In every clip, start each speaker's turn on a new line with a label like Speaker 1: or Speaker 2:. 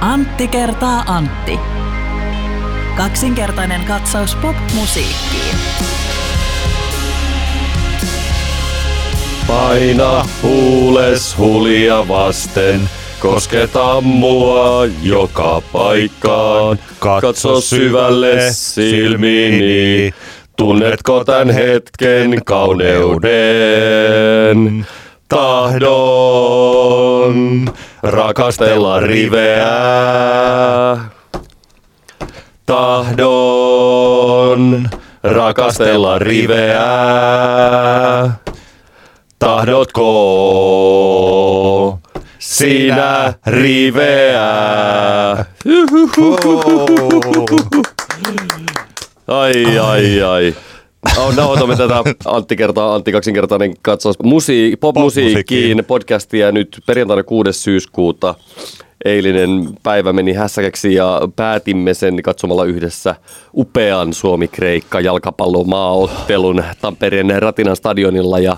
Speaker 1: Antti kertaa Antti. Kaksinkertainen katsaus pop-musiikkiin.
Speaker 2: Paina huules hulia vasten, kosketa mua joka paikkaan. Katso syvälle silmiini, tunnetko tän hetken kauneuden? Tahdon rakastella riveä. Tahdon rakastella riveä. Tahdotko sinä riveä? Ai, ai, ai. Oh, nauhoitamme tätä Antti kertaa, Antti kaksinkertainen katsaus musiik- pop-musiikkiin podcastia nyt perjantaina 6. syyskuuta. Eilinen päivä meni hässäkäksi ja päätimme sen katsomalla yhdessä upean Suomi-Kreikka jalkapallomaaottelun Tampereen Ratinan stadionilla ja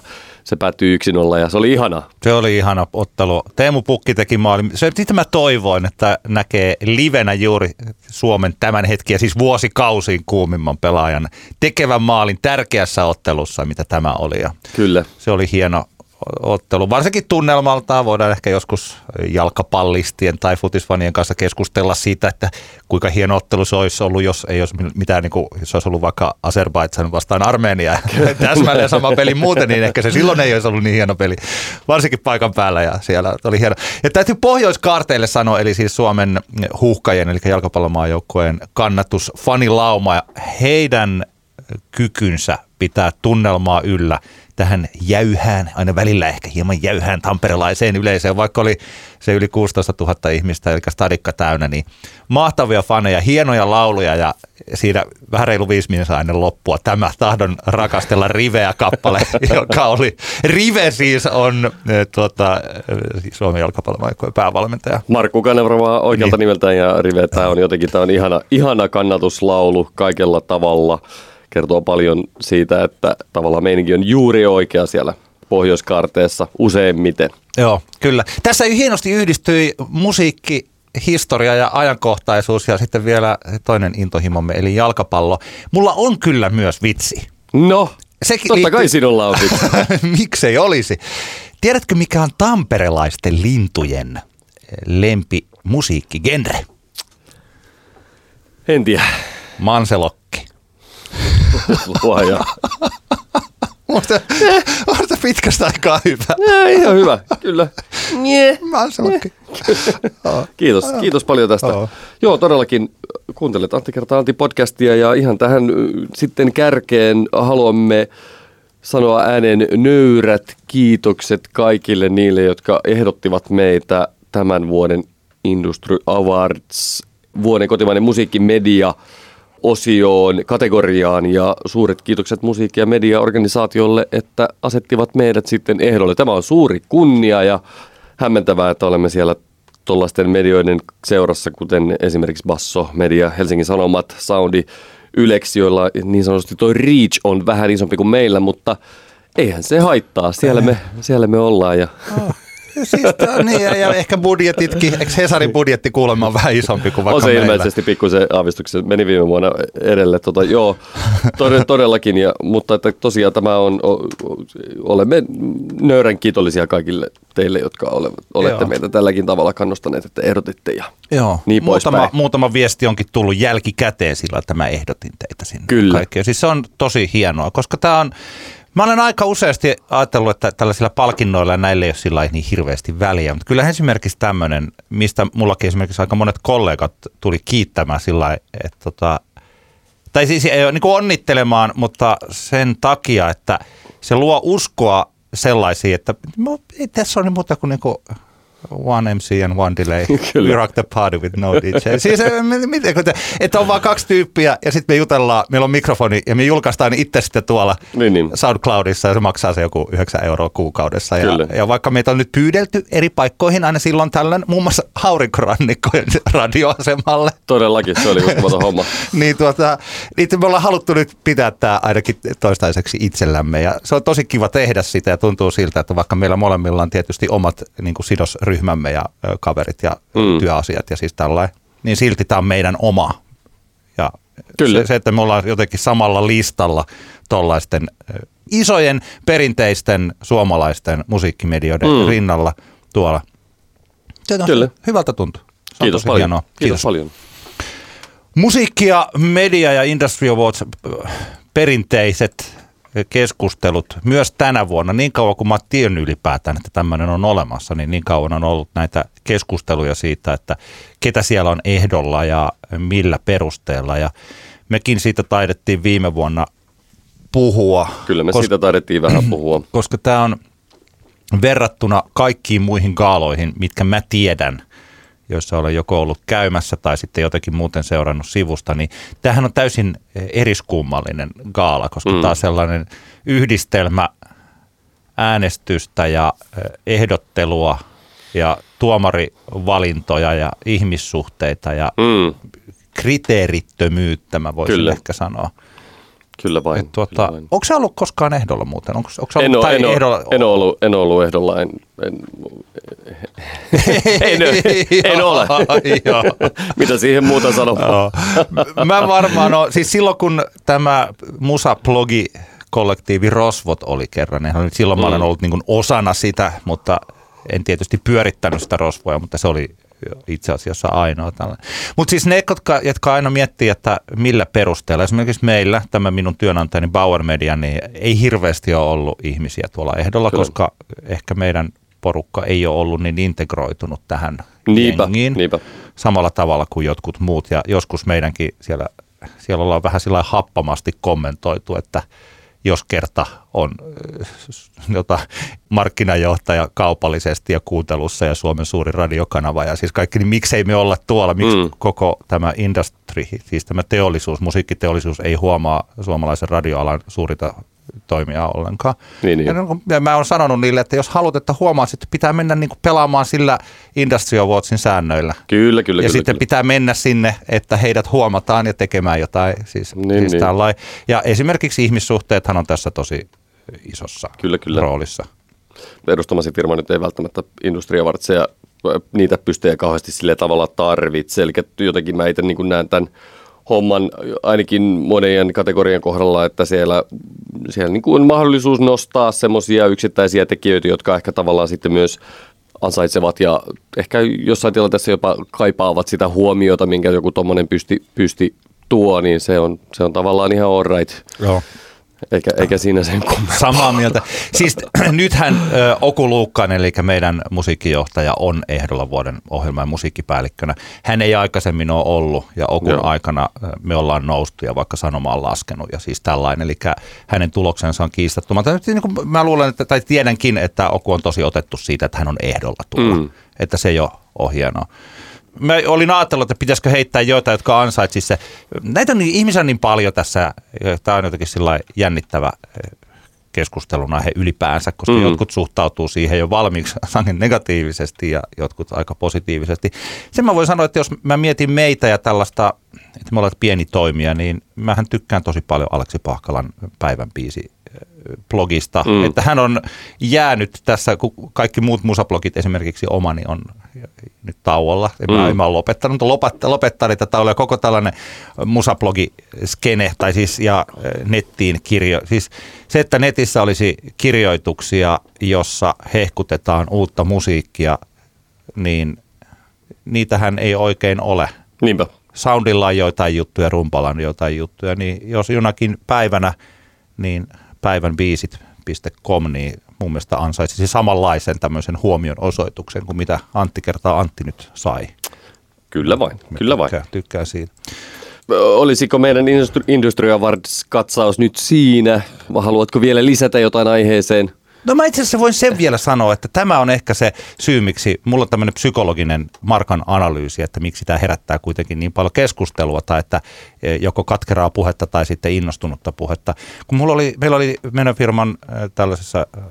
Speaker 2: se päättyi 1-0 ja se oli ihana.
Speaker 3: Se oli ihana ottelu. Teemu Pukki teki maalin. Se, sitä mä toivoin, että näkee livenä juuri Suomen tämän hetkiä, siis vuosikausiin kuumimman pelaajan tekevän maalin tärkeässä ottelussa, mitä tämä oli. Ja
Speaker 2: Kyllä.
Speaker 3: se oli hieno ottelu. Varsinkin tunnelmaltaan voidaan ehkä joskus jalkapallistien tai futisfanien kanssa keskustella siitä, että kuinka hieno ottelu se olisi ollut, jos ei olisi mitään, niin kuin, jos olisi ollut vaikka Azerbaidsan vastaan Armenia. Täsmälleen sama peli muuten, niin ehkä se silloin ei olisi ollut niin hieno peli. Varsinkin paikan päällä ja siellä oli hieno. Ja täytyy Pohjoiskaarteille sanoa, eli siis Suomen huuhkajien, eli jalkapallomaajoukkueen kannatus, fanilauma ja heidän kykynsä pitää tunnelmaa yllä tähän jäyhään, aina välillä ehkä hieman jäyhään tamperelaiseen yleisöön, vaikka oli se yli 16 000 ihmistä, eli stadikka täynnä, niin mahtavia faneja, hienoja lauluja ja siinä vähän reilu viisi minuuttia ennen loppua tämä Tahdon rakastella riveä kappale, joka oli, Rive siis on e, tuota, Suomen jalkapallomaikkojen päävalmentaja.
Speaker 2: Markku Kanevrova oikealta Niin. nimeltään ja Rive, tämä on jotenkin tämä on ihana, ihana kannatuslaulu kaikella tavalla. Kertoo paljon siitä, että tavallaan meininki on juuri oikea siellä Pohjoiskarteessa useimmiten.
Speaker 3: Joo, kyllä. Tässä hienosti yhdistyi musiikki, historia ja ajankohtaisuus ja sitten vielä toinen intohimomme eli jalkapallo. Mulla on kyllä myös vitsi.
Speaker 2: No,
Speaker 3: Sekin
Speaker 2: totta kai sinulla on vitsi.
Speaker 3: Miksei olisi? Tiedätkö mikä on tamperelaisten lintujen lempi musiikkigenre?
Speaker 2: En tiedä.
Speaker 3: Manselokki.
Speaker 2: Luoja.
Speaker 3: On se pitkästä aikaa hyvä.
Speaker 2: Ja, ihan hyvä, kyllä.
Speaker 3: Manselokki.
Speaker 2: Kiitos, kiitos paljon tästä.
Speaker 3: Joo.
Speaker 2: Joo, todellakin kuuntelet Antti kertaa Antti podcastia ja ihan tähän ö, sitten kärkeen haluamme sanoa ääneen nöyrät kiitokset kaikille niille, jotka ehdottivat meitä tämän vuoden Industry Awards vuoden kotimainen musiikkimedia osioon, kategoriaan ja suuret kiitokset musiikki- ja mediaorganisaatiolle, että asettivat meidät sitten ehdolle. Tämä on suuri kunnia ja hämmentävää, että olemme siellä tuollaisten medioiden seurassa, kuten esimerkiksi Basso, Media, Helsingin Sanomat, Soundi, Yleksi, joilla niin sanotusti tuo reach on vähän isompi kuin meillä, mutta eihän se haittaa. Siellä me, siellä me ollaan ja
Speaker 3: Siis, niin, ja, ja ehkä budjetitkin, eikö Hesarin budjetti kuulemma on vähän isompi kuin vaikka
Speaker 2: on se
Speaker 3: meillä?
Speaker 2: ilmeisesti pikkusen aavistuksen. Meni viime vuonna edelle. Tota, joo, tod- todellakin. Ja, mutta että tosiaan tämä on, o, o, olemme nöyrän kiitollisia kaikille teille, jotka ole, olette
Speaker 3: Joo.
Speaker 2: meitä tälläkin tavalla kannustaneet, että ehdotitte. Ja
Speaker 3: Joo,
Speaker 2: Niin
Speaker 3: muutama, muutama viesti onkin tullut jälkikäteen sillä, että mä ehdotin teitä sinne.
Speaker 2: Kyllä.
Speaker 3: Kaikkea. Siis se on tosi hienoa, koska tämä on, mä olen aika useasti ajatellut, että tällaisilla palkinnoilla ja näillä ei ole sillä niin hirveästi väliä, mutta kyllä esimerkiksi tämmöinen, mistä mullakin esimerkiksi aika monet kollegat tuli kiittämään sillä että tota, tai siis ei ole niin onnittelemaan, mutta sen takia, että se luo uskoa sellaisiin, että no, ei tässä ole niin muuta kuin, niin kuin one MC and one delay.
Speaker 2: Kyllä.
Speaker 3: We rock the party with no DJ. Siis eh, mi- miten, kun te, että on vaan kaksi tyyppiä ja sitten me jutellaan, meillä on mikrofoni ja me julkaistaan itse sitten tuolla
Speaker 2: Niin, niin.
Speaker 3: SoundCloudissa ja se maksaa se joku 9 euroa kuukaudessa. Ja,
Speaker 2: Kyllä.
Speaker 3: ja vaikka meitä on nyt pyydelty eri paikkoihin aina silloin tällöin, muun muassa aurinkorannikkojen radioasemalle,
Speaker 2: todellakin se oli uskomaton homma.
Speaker 3: niin, tuota, niin me ollaan haluttu nyt pitää tämä ainakin toistaiseksi itsellämme ja se on tosi kiva tehdä sitä ja tuntuu siltä, että vaikka meillä molemmilla on tietysti omat niin kuin sidosryhmät ryhmämme ja kaverit ja
Speaker 2: Mm.
Speaker 3: työasiat ja siis tällainen. Niin silti tämä on meidän oma. Ja
Speaker 2: Kyllä.
Speaker 3: Se, se, että me ollaan jotenkin samalla listalla tuollaisten isojen perinteisten suomalaisten musiikkimedioiden
Speaker 2: Mm.
Speaker 3: rinnalla tuolla. Se on
Speaker 2: Kyllä.
Speaker 3: Hyvältä tuntuu. Se
Speaker 2: Kiitos paljon.
Speaker 3: hienoa.
Speaker 2: Kiitos paljon.
Speaker 3: Musiikki ja media ja Industry Awards perinteiset keskustelut myös tänä vuonna, niin kauan kuin mä oon tiennyt ylipäätään, että tämmöinen on olemassa, niin niin kauan on ollut näitä keskusteluja siitä, että ketä siellä on ehdolla ja millä perusteella. Ja mekin siitä taidettiin viime vuonna puhua.
Speaker 2: Kyllä me
Speaker 3: koska-
Speaker 2: siitä taidettiin vähän puhua.
Speaker 3: koska tämä on verrattuna kaikkiin muihin gaaloihin, mitkä mä tiedän, joissa olen joko ollut käymässä tai sitten jotenkin muuten seurannut sivusta, niin tämähän on täysin eriskummallinen gaala, koska
Speaker 2: Mm.
Speaker 3: tämä on sellainen yhdistelmä äänestystä ja eh, ehdottelua ja tuomarivalintoja ja ihmissuhteita ja
Speaker 2: Mm,
Speaker 3: kriteerittömyyttä, mä voisin
Speaker 2: Kyllä.
Speaker 3: ehkä sanoa.
Speaker 2: Kyllä vain.
Speaker 3: Et tuota,
Speaker 2: kyllä vain.
Speaker 3: onko se ollut koskaan ehdolla muuten? Onko, onko se ollut,
Speaker 2: En, ole,
Speaker 3: tai
Speaker 2: en, ole,
Speaker 3: ehdolla,
Speaker 2: en, ole ollut, en ollut ehdolla, en, en, en, en ole. Mitä siihen muuta sanomaan?
Speaker 3: Joo. Mä varmaan, no, siis silloin kun tämä musablogi kollektiivi Rosvot oli kerran, niin silloin mä olen
Speaker 2: Mm.
Speaker 3: ollut niin osana sitä, mutta en tietysti pyörittänyt sitä rosvoja, mutta se oli itse asiassa ainoa tällainen. Mutta siis ne, jotka, jotka aina miettii, että millä perusteella, esimerkiksi meillä, tämä minun työnantajani Bauer Media, niin ei hirveästi ole ollut ihmisiä tuolla ehdolla,
Speaker 2: Kyllä.
Speaker 3: koska ehkä meidän porukka ei ole ollut niin integroitunut tähän
Speaker 2: Niinpä,
Speaker 3: jengiin
Speaker 2: niinpä.
Speaker 3: samalla tavalla kuin jotkut muut. Ja joskus meidänkin siellä, siellä ollaan vähän sillä happamasti kommentoitu, että jos kerta on äh, jota, markkinajohtaja kaupallisesti ja kuuntelussa ja Suomen suuri radiokanava ja siis kaikki, niin miksei me olla tuolla, miksi
Speaker 2: Mm.
Speaker 3: mm. koko tämä industry, siis tämä teollisuus, musiikkiteollisuus ei huomaa suomalaisen radioalan suurita toimia ollenkaan.
Speaker 2: Niin, niin.
Speaker 3: Ja, no, ja mä oon sanonut niille, että jos haluat, että huomaat, että pitää mennä niin kuin pelaamaan sillä Industry Awardsin säännöillä.
Speaker 2: Kyllä, kyllä,
Speaker 3: ja
Speaker 2: kyllä.
Speaker 3: sitten
Speaker 2: kyllä.
Speaker 3: pitää mennä sinne, että heidät huomataan ja tekemään jotain. Siis,
Speaker 2: Niin,
Speaker 3: niin, siis
Speaker 2: niin.
Speaker 3: niin. Ja esimerkiksi ihmissuhteethan on tässä tosi isossa
Speaker 2: Kyllä, kyllä.
Speaker 3: roolissa.
Speaker 2: edustamasi firma nyt ei välttämättä industriavartseja niitä pystyy kauheasti sille tavalla tarvitse. Eli jotenkin mä itse niin näen tämän homman ainakin monien kategorian kohdalla, että siellä, siellä niin kuin on mahdollisuus nostaa semmoisia yksittäisiä tekijöitä, jotka ehkä tavallaan sitten myös ansaitsevat ja ehkä jossain tilanteessa jopa kaipaavat sitä huomiota, minkä joku tuommoinen pysti, pysti tuo, niin se on, se on tavallaan ihan all right.
Speaker 3: Joo.
Speaker 2: Eikä, eikä siinä sen kummempaa.
Speaker 3: Samaa mieltä. Siis nythän ö, Oku Luukkainen, eli meidän musiikkijohtaja, on ehdolla vuoden ohjelman ja musiikkipäällikkönä. Hän ei aikaisemmin ole ollut, ja Okun
Speaker 2: Joo.
Speaker 3: Aikana ö, me ollaan noustu ja vaikka sanoma on laskenut, ja siis tällainen. Eli hänen tuloksensa on kiistattu. Mutta nyt niin kuin mä luulen, että, tai tiedänkin, että Oku on tosi otettu siitä, että hän on ehdolla tulla.
Speaker 2: Mm.
Speaker 3: Mm. Että se jo on hienoa. Mä olin ajatellut, että pitäisikö heittää joita, jotka ansaitsisi se. Näitä on niin, ihmisiä on niin paljon tässä, tämä on jotenkin sillä jännittävä eh, keskustelun aihe ylipäänsä, koska
Speaker 2: mm.
Speaker 3: jotkut suhtautuu siihen jo valmiiksi sangen negatiivisesti ja jotkut aika positiivisesti. Sen mä voin sanoa, että jos mä mietin meitä ja tällaista, että me ollaan pieni toimija, niin mähän tykkään tosi paljon Aleksi Pahkalan päivän biisi eh, blogista,
Speaker 2: Mm.
Speaker 3: että hän on jäänyt tässä, kun kaikki muut musablogit, esimerkiksi omani on nyt tauolla. En mä,
Speaker 2: Mm.
Speaker 3: mä ole lopettanut, mutta lopettaa, lopettaa niitä tauolla. Koko tällainen musablogi-skene, tai siis ja eh, nettiin kirjo. Siis se, että netissä olisi kirjoituksia, jossa hehkutetaan uutta musiikkia, niin niitähän ei oikein ole.
Speaker 2: Niinpä.
Speaker 3: Soundilla on joitain juttuja, rumpalla on joitain juttuja, niin jos jonakin päivänä, niin päivän biisit.com, niin mun mielestä ansaitsisi samanlaisen tämmöisen huomion osoituksen kuin mitä Antti kertaa Antti nyt sai.
Speaker 2: Kyllä vain,
Speaker 3: Mä
Speaker 2: kyllä vain.
Speaker 3: Tykkään siitä.
Speaker 2: Olisiko meidän Industry Awards-katsaus nyt siinä, vai haluatko vielä lisätä jotain aiheeseen?
Speaker 3: No mä itse asiassa voin sen vielä sanoa, että tämä on ehkä se syy, miksi mulla on tämmöinen psykologinen Markan analyysi, että miksi tämä herättää kuitenkin niin paljon keskustelua tai että eh, joko katkeraa puhetta tai sitten innostunutta puhetta. Kun mulla oli, meillä oli meidän firman eh, tällaisessa, eh,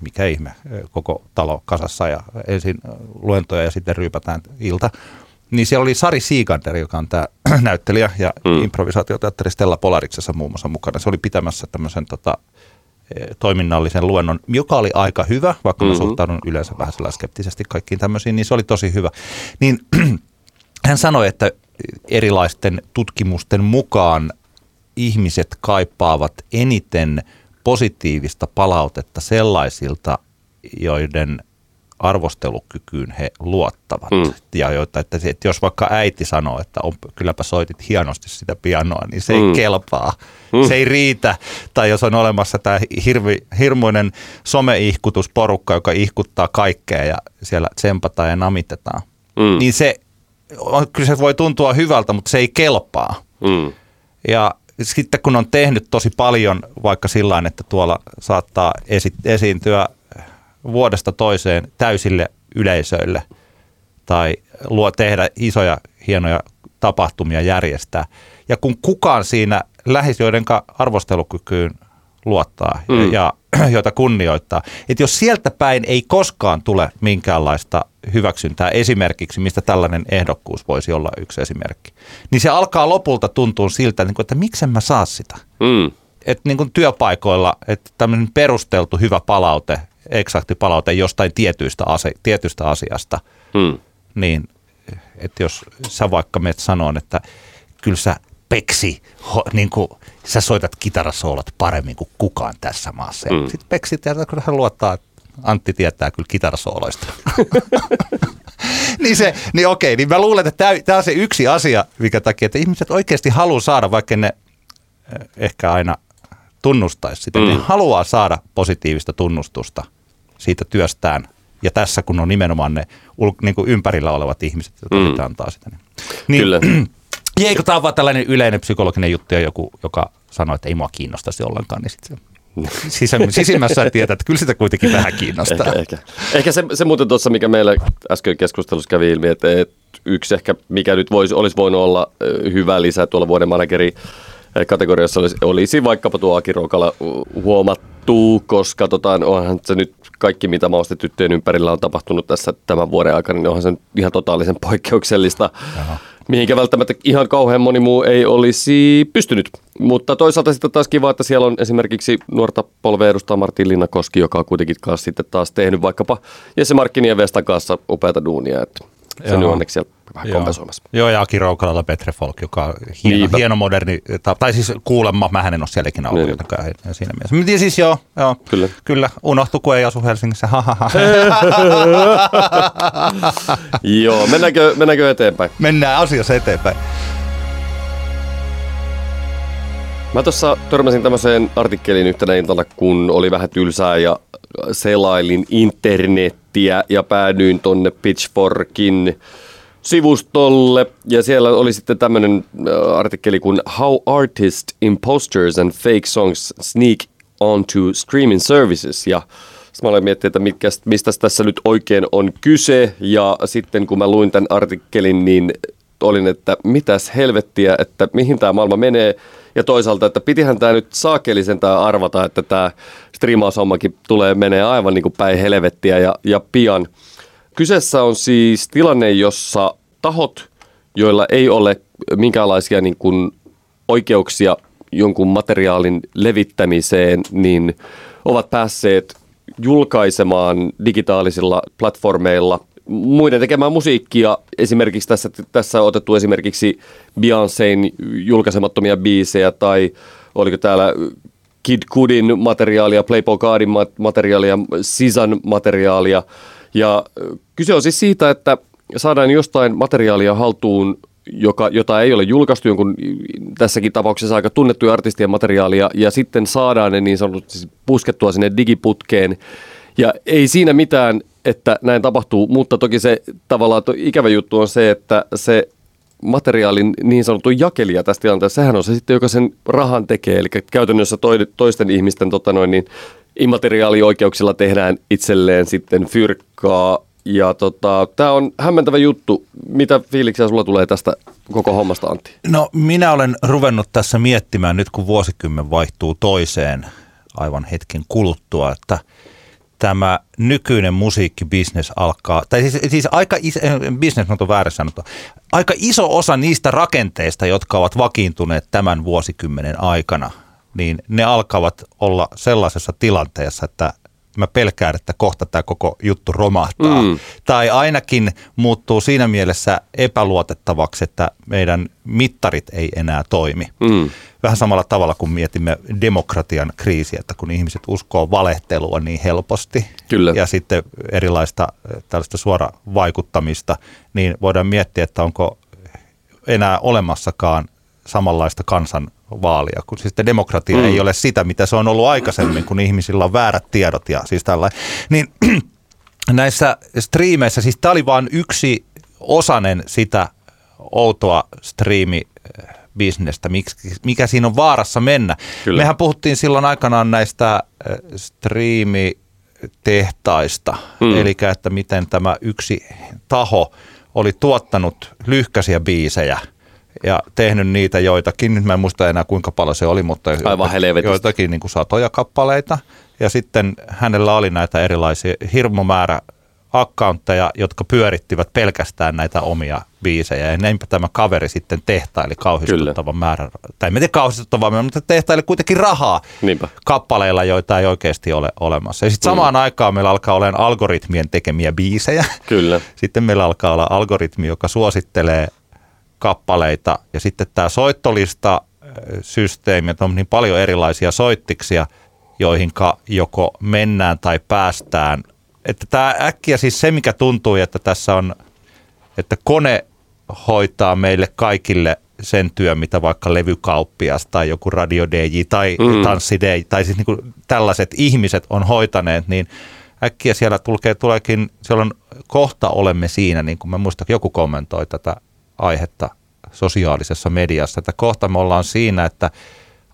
Speaker 3: mikä ihme, koko talo kasassa ja ensin luentoja ja sitten ryypätään ilta. Niin siellä oli Sari Siikander, joka on tämä näyttelijä ja
Speaker 2: Mm.
Speaker 3: improvisaatioteatteri Stella Polariksessa muun muassa mukana. Se oli pitämässä tämmöisen tota, toiminnallisen luennon, joka oli aika hyvä, vaikka mä
Speaker 2: Mhm.
Speaker 3: suhtaudun yleensä vähän skeptisesti kaikkiin tämmöisiin, niin se oli tosi hyvä. Niin hän sanoi, että erilaisten tutkimusten mukaan ihmiset kaipaavat eniten positiivista palautetta sellaisilta, joiden arvostelukykyyn he luottavat.
Speaker 2: Mm.
Speaker 3: Ja joita, että, että jos vaikka äiti sanoo, että on, kylläpä soitit hienosti sitä pianoa, niin se ei
Speaker 2: Mm.
Speaker 3: kelpaa. Se ei riitä. Tai jos on olemassa tämä hirvi, hirmuinen someihkutusporukka, joka ihkuttaa kaikkea ja siellä tsempataan ja namitetaan.
Speaker 2: Mm.
Speaker 3: Niin se, on, kyllä se voi tuntua hyvältä, mutta se ei kelpaa.
Speaker 2: Mm.
Speaker 3: Ja sitten kun on tehnyt tosi paljon vaikka sillä että tuolla saattaa esi- esiintyä vuodesta toiseen täysille yleisöille tai luo tehdä isoja hienoja tapahtumia järjestää. Ja kun kukaan siinä lähes joidenka arvostelukykyyn luottaa
Speaker 2: Mm.
Speaker 3: mm. ja joita kunnioittaa. Että jos sieltä päin ei koskaan tule minkäänlaista hyväksyntää esimerkiksi, mistä tällainen ehdokkuus voisi olla yksi esimerkki, niin se alkaa lopulta tuntua siltä, niin että miksen mä saa sitä.
Speaker 2: Mm.
Speaker 3: Että niin kuin työpaikoilla, että tämmöinen perusteltu hyvä palaute, eksakti palaute jostain tietyistä, ase, tietystä asiasta,
Speaker 2: Mm.
Speaker 3: niin että jos sä vaikka menet sanoon, että kyllä sä Peksi, ho, niin kuin, sä soitat kitarasoolot paremmin kuin kukaan tässä maassa.
Speaker 2: Mm.
Speaker 3: Mm. Sitten Peksi tietää, kun hän luottaa, että Antti tietää kyllä kitarasooloista. niin, se, niin okei, niin mä luulen, että tämä on se yksi asia, mikä takia, että ihmiset oikeasti haluaa saada, vaikka ne eh, ehkä aina tunnustaisi sitä, mm.
Speaker 2: Mm.
Speaker 3: ne haluaa saada positiivista tunnustusta siitä työstään. Ja tässä kun on nimenomaan ne ul, niin kuin ympärillä olevat ihmiset, jotka
Speaker 2: Mm.
Speaker 3: antaa sitä. Niin, niin,
Speaker 2: Kyllä.
Speaker 3: eikö tämä ole vaan tällainen yleinen psykologinen juttu ja joku, joka sanoo, että ei mua kiinnostaisi ollenkaan, niin sitten sisä, sisimmässä tietää, että kyllä sitä kuitenkin vähän kiinnostaa.
Speaker 2: Ehkä, ehkä. ehkä se, se muuten tuossa, mikä meillä äsken keskustelussa kävi ilmi, että, että yksi ehkä, mikä nyt voisi, olisi voinut olla hyvä lisä tuolla vuoden manageri kategoriassa olisi, olisi vaikkapa tuo Aki Roukala huomattu, koska tota, onhan se nyt kaikki, mitä maustetyttöjen ympärillä on tapahtunut tässä tämän vuoden aikana, niin onhan se nyt ihan totaalisen poikkeuksellista,
Speaker 3: Jaha.
Speaker 2: mihinkä välttämättä ihan kauhean moni muu ei olisi pystynyt. Mutta toisaalta sitten taas kiva, että siellä on esimerkiksi nuorta polvea edustaa Martin Linnakoski, joka on kuitenkin kanssa sitten taas tehnyt vaikkapa Jesse Markkinin ja Vestan kanssa upeata duunia. Että se nyt onneksi siellä vähän
Speaker 3: Joo.
Speaker 2: kompensoimassa.
Speaker 3: Joo, ja Aki Roukalalla Petre Folk, joka on hieno,
Speaker 2: Niinpä.
Speaker 3: hieno moderni, tai, tai siis kuulemma, mä en ole siellä ikinä ollut,
Speaker 2: Niin.
Speaker 3: siinä mielessä. Mutta siis joo, joo
Speaker 2: Kyllä.
Speaker 3: kyllä, unohtu, kun ei asu Helsingissä.
Speaker 2: Joo, mennäänkö, mennäänkö eteenpäin?
Speaker 3: Mennään asiassa eteenpäin.
Speaker 2: Mä tuossa törmäsin tämmöiseen artikkeliin yhtenä iltana, kun oli vähän tylsää ja selailin internettiä ja päädyin tonne Pitchforkin sivustolle. Ja siellä oli sitten tämmöinen äh, artikkeli kuin How Artist Imposters and Fake Songs Sneak Onto Streaming Services. Ja mä aloin miettiä, että mitkä, mistä tässä nyt oikein on kyse. Ja sitten kun mä luin tämän artikkelin, niin olin, että mitäs helvettiä, että mihin tämä maailma menee. Ja toisaalta, että pitihän tämä nyt saakelisen tää arvata, että tämä striimaushommakin tulee menee aivan niin kuin päin helvettiä ja, ja pian. Kyseessä on siis tilanne, jossa tahot, joilla ei ole minkäänlaisia niin kuin oikeuksia jonkun materiaalin levittämiseen, niin ovat päässeet julkaisemaan digitaalisilla platformeilla muiden tekemään musiikkia. Esimerkiksi tässä, tässä on otettu esimerkiksi Beyoncéin julkaisemattomia biisejä tai oliko täällä Kid Cudin materiaalia, Playboy Cardin ma- materiaalia, Sisan materiaalia. Ja ö, kyse on siis siitä, että saadaan jostain materiaalia haltuun, joka, jota ei ole julkaistu, jonkun tässäkin tapauksessa aika tunnettuja artistien materiaalia, ja sitten saadaan ne niin sanotusti puskettua sinne digiputkeen. Ja ei siinä mitään, että näin tapahtuu, mutta toki se tavallaan to, ikävä juttu on se, että se materiaalin niin sanottu jakelija tässä tilanteessa, sehän on se sitten, joka sen rahan tekee. Eli käytännössä toi, toisten ihmisten tota noin, niin immateriaalioikeuksilla tehdään itselleen sitten fyrkkaa. Ja tota, tämä on hämmentävä juttu. Mitä fiiliksiä sulla tulee tästä koko hommasta, Antti?
Speaker 3: No minä olen ruvennut tässä miettimään nyt, kun vuosikymmen vaihtuu toiseen aivan hetken kuluttua, että tämä nykyinen musiikkibisnes alkaa, tai siis, siis aika iso, business on väärin sanottu, aika iso osa niistä rakenteista, jotka ovat vakiintuneet tämän vuosikymmenen aikana, niin ne alkavat olla sellaisessa tilanteessa, että mä pelkään, että kohta tämä koko juttu romahtaa. Mm. Tai ainakin muuttuu siinä mielessä epäluotettavaksi, että meidän mittarit ei enää toimi. Mm. Vähän samalla tavalla kuin mietimme demokratian kriisiä, että kun ihmiset uskoo valehtelua niin helposti
Speaker 2: Kyllä.
Speaker 3: ja sitten erilaista tällaista suora vaikuttamista, niin voidaan miettiä, että onko enää olemassakaan samanlaista kansan vaalia, kun siis demokratia mm. ei ole sitä, mitä se on ollut aikaisemmin, kun ihmisillä on väärät tiedot ja siis tällainen. Niin näissä striimeissä, siis tämä oli vain yksi osanen sitä outoa striimi bisnestä, mikä siinä on vaarassa mennä. Kyllä. Mehän puhuttiin silloin aikanaan näistä striimitehtaista, mm. eli että miten tämä yksi taho oli tuottanut lyhkäisiä biisejä – ja tehnyt niitä joitakin, nyt mä en muista enää kuinka paljon se oli, mutta
Speaker 2: Aivan
Speaker 3: joitakin niin kuin satoja kappaleita. Ja sitten hänellä oli näitä erilaisia hirmumäärä accountteja, jotka pyörittivät pelkästään näitä omia biisejä. Ja näinpä tämä kaveri sitten tehtaili kauhistuttavan määrän, tai en tiedä kauhistuttavan, mutta tehtaili kuitenkin rahaa
Speaker 2: Niinpä.
Speaker 3: kappaleilla, joita ei oikeasti ole olemassa. Ja sitten mm. samaan aikaan meillä alkaa olla algoritmien tekemiä biisejä.
Speaker 2: Kyllä.
Speaker 3: Sitten meillä alkaa olla algoritmi, joka suosittelee kappaleita ja sitten tämä soittolista systeemi, että on niin paljon erilaisia soittiksia, joihin joko mennään tai päästään. Että tämä äkkiä siis se, mikä tuntuu, että tässä on, että kone hoitaa meille kaikille sen työn, mitä vaikka levykauppias tai joku radio DJ tai mm. tanssi DJ, tai siis niin tällaiset ihmiset on hoitaneet, niin äkkiä siellä tulee, tuleekin, siellä on kohta olemme siinä, niin kuin mä muistan, joku kommentoi tätä aihetta sosiaalisessa mediassa, että kohta me ollaan siinä, että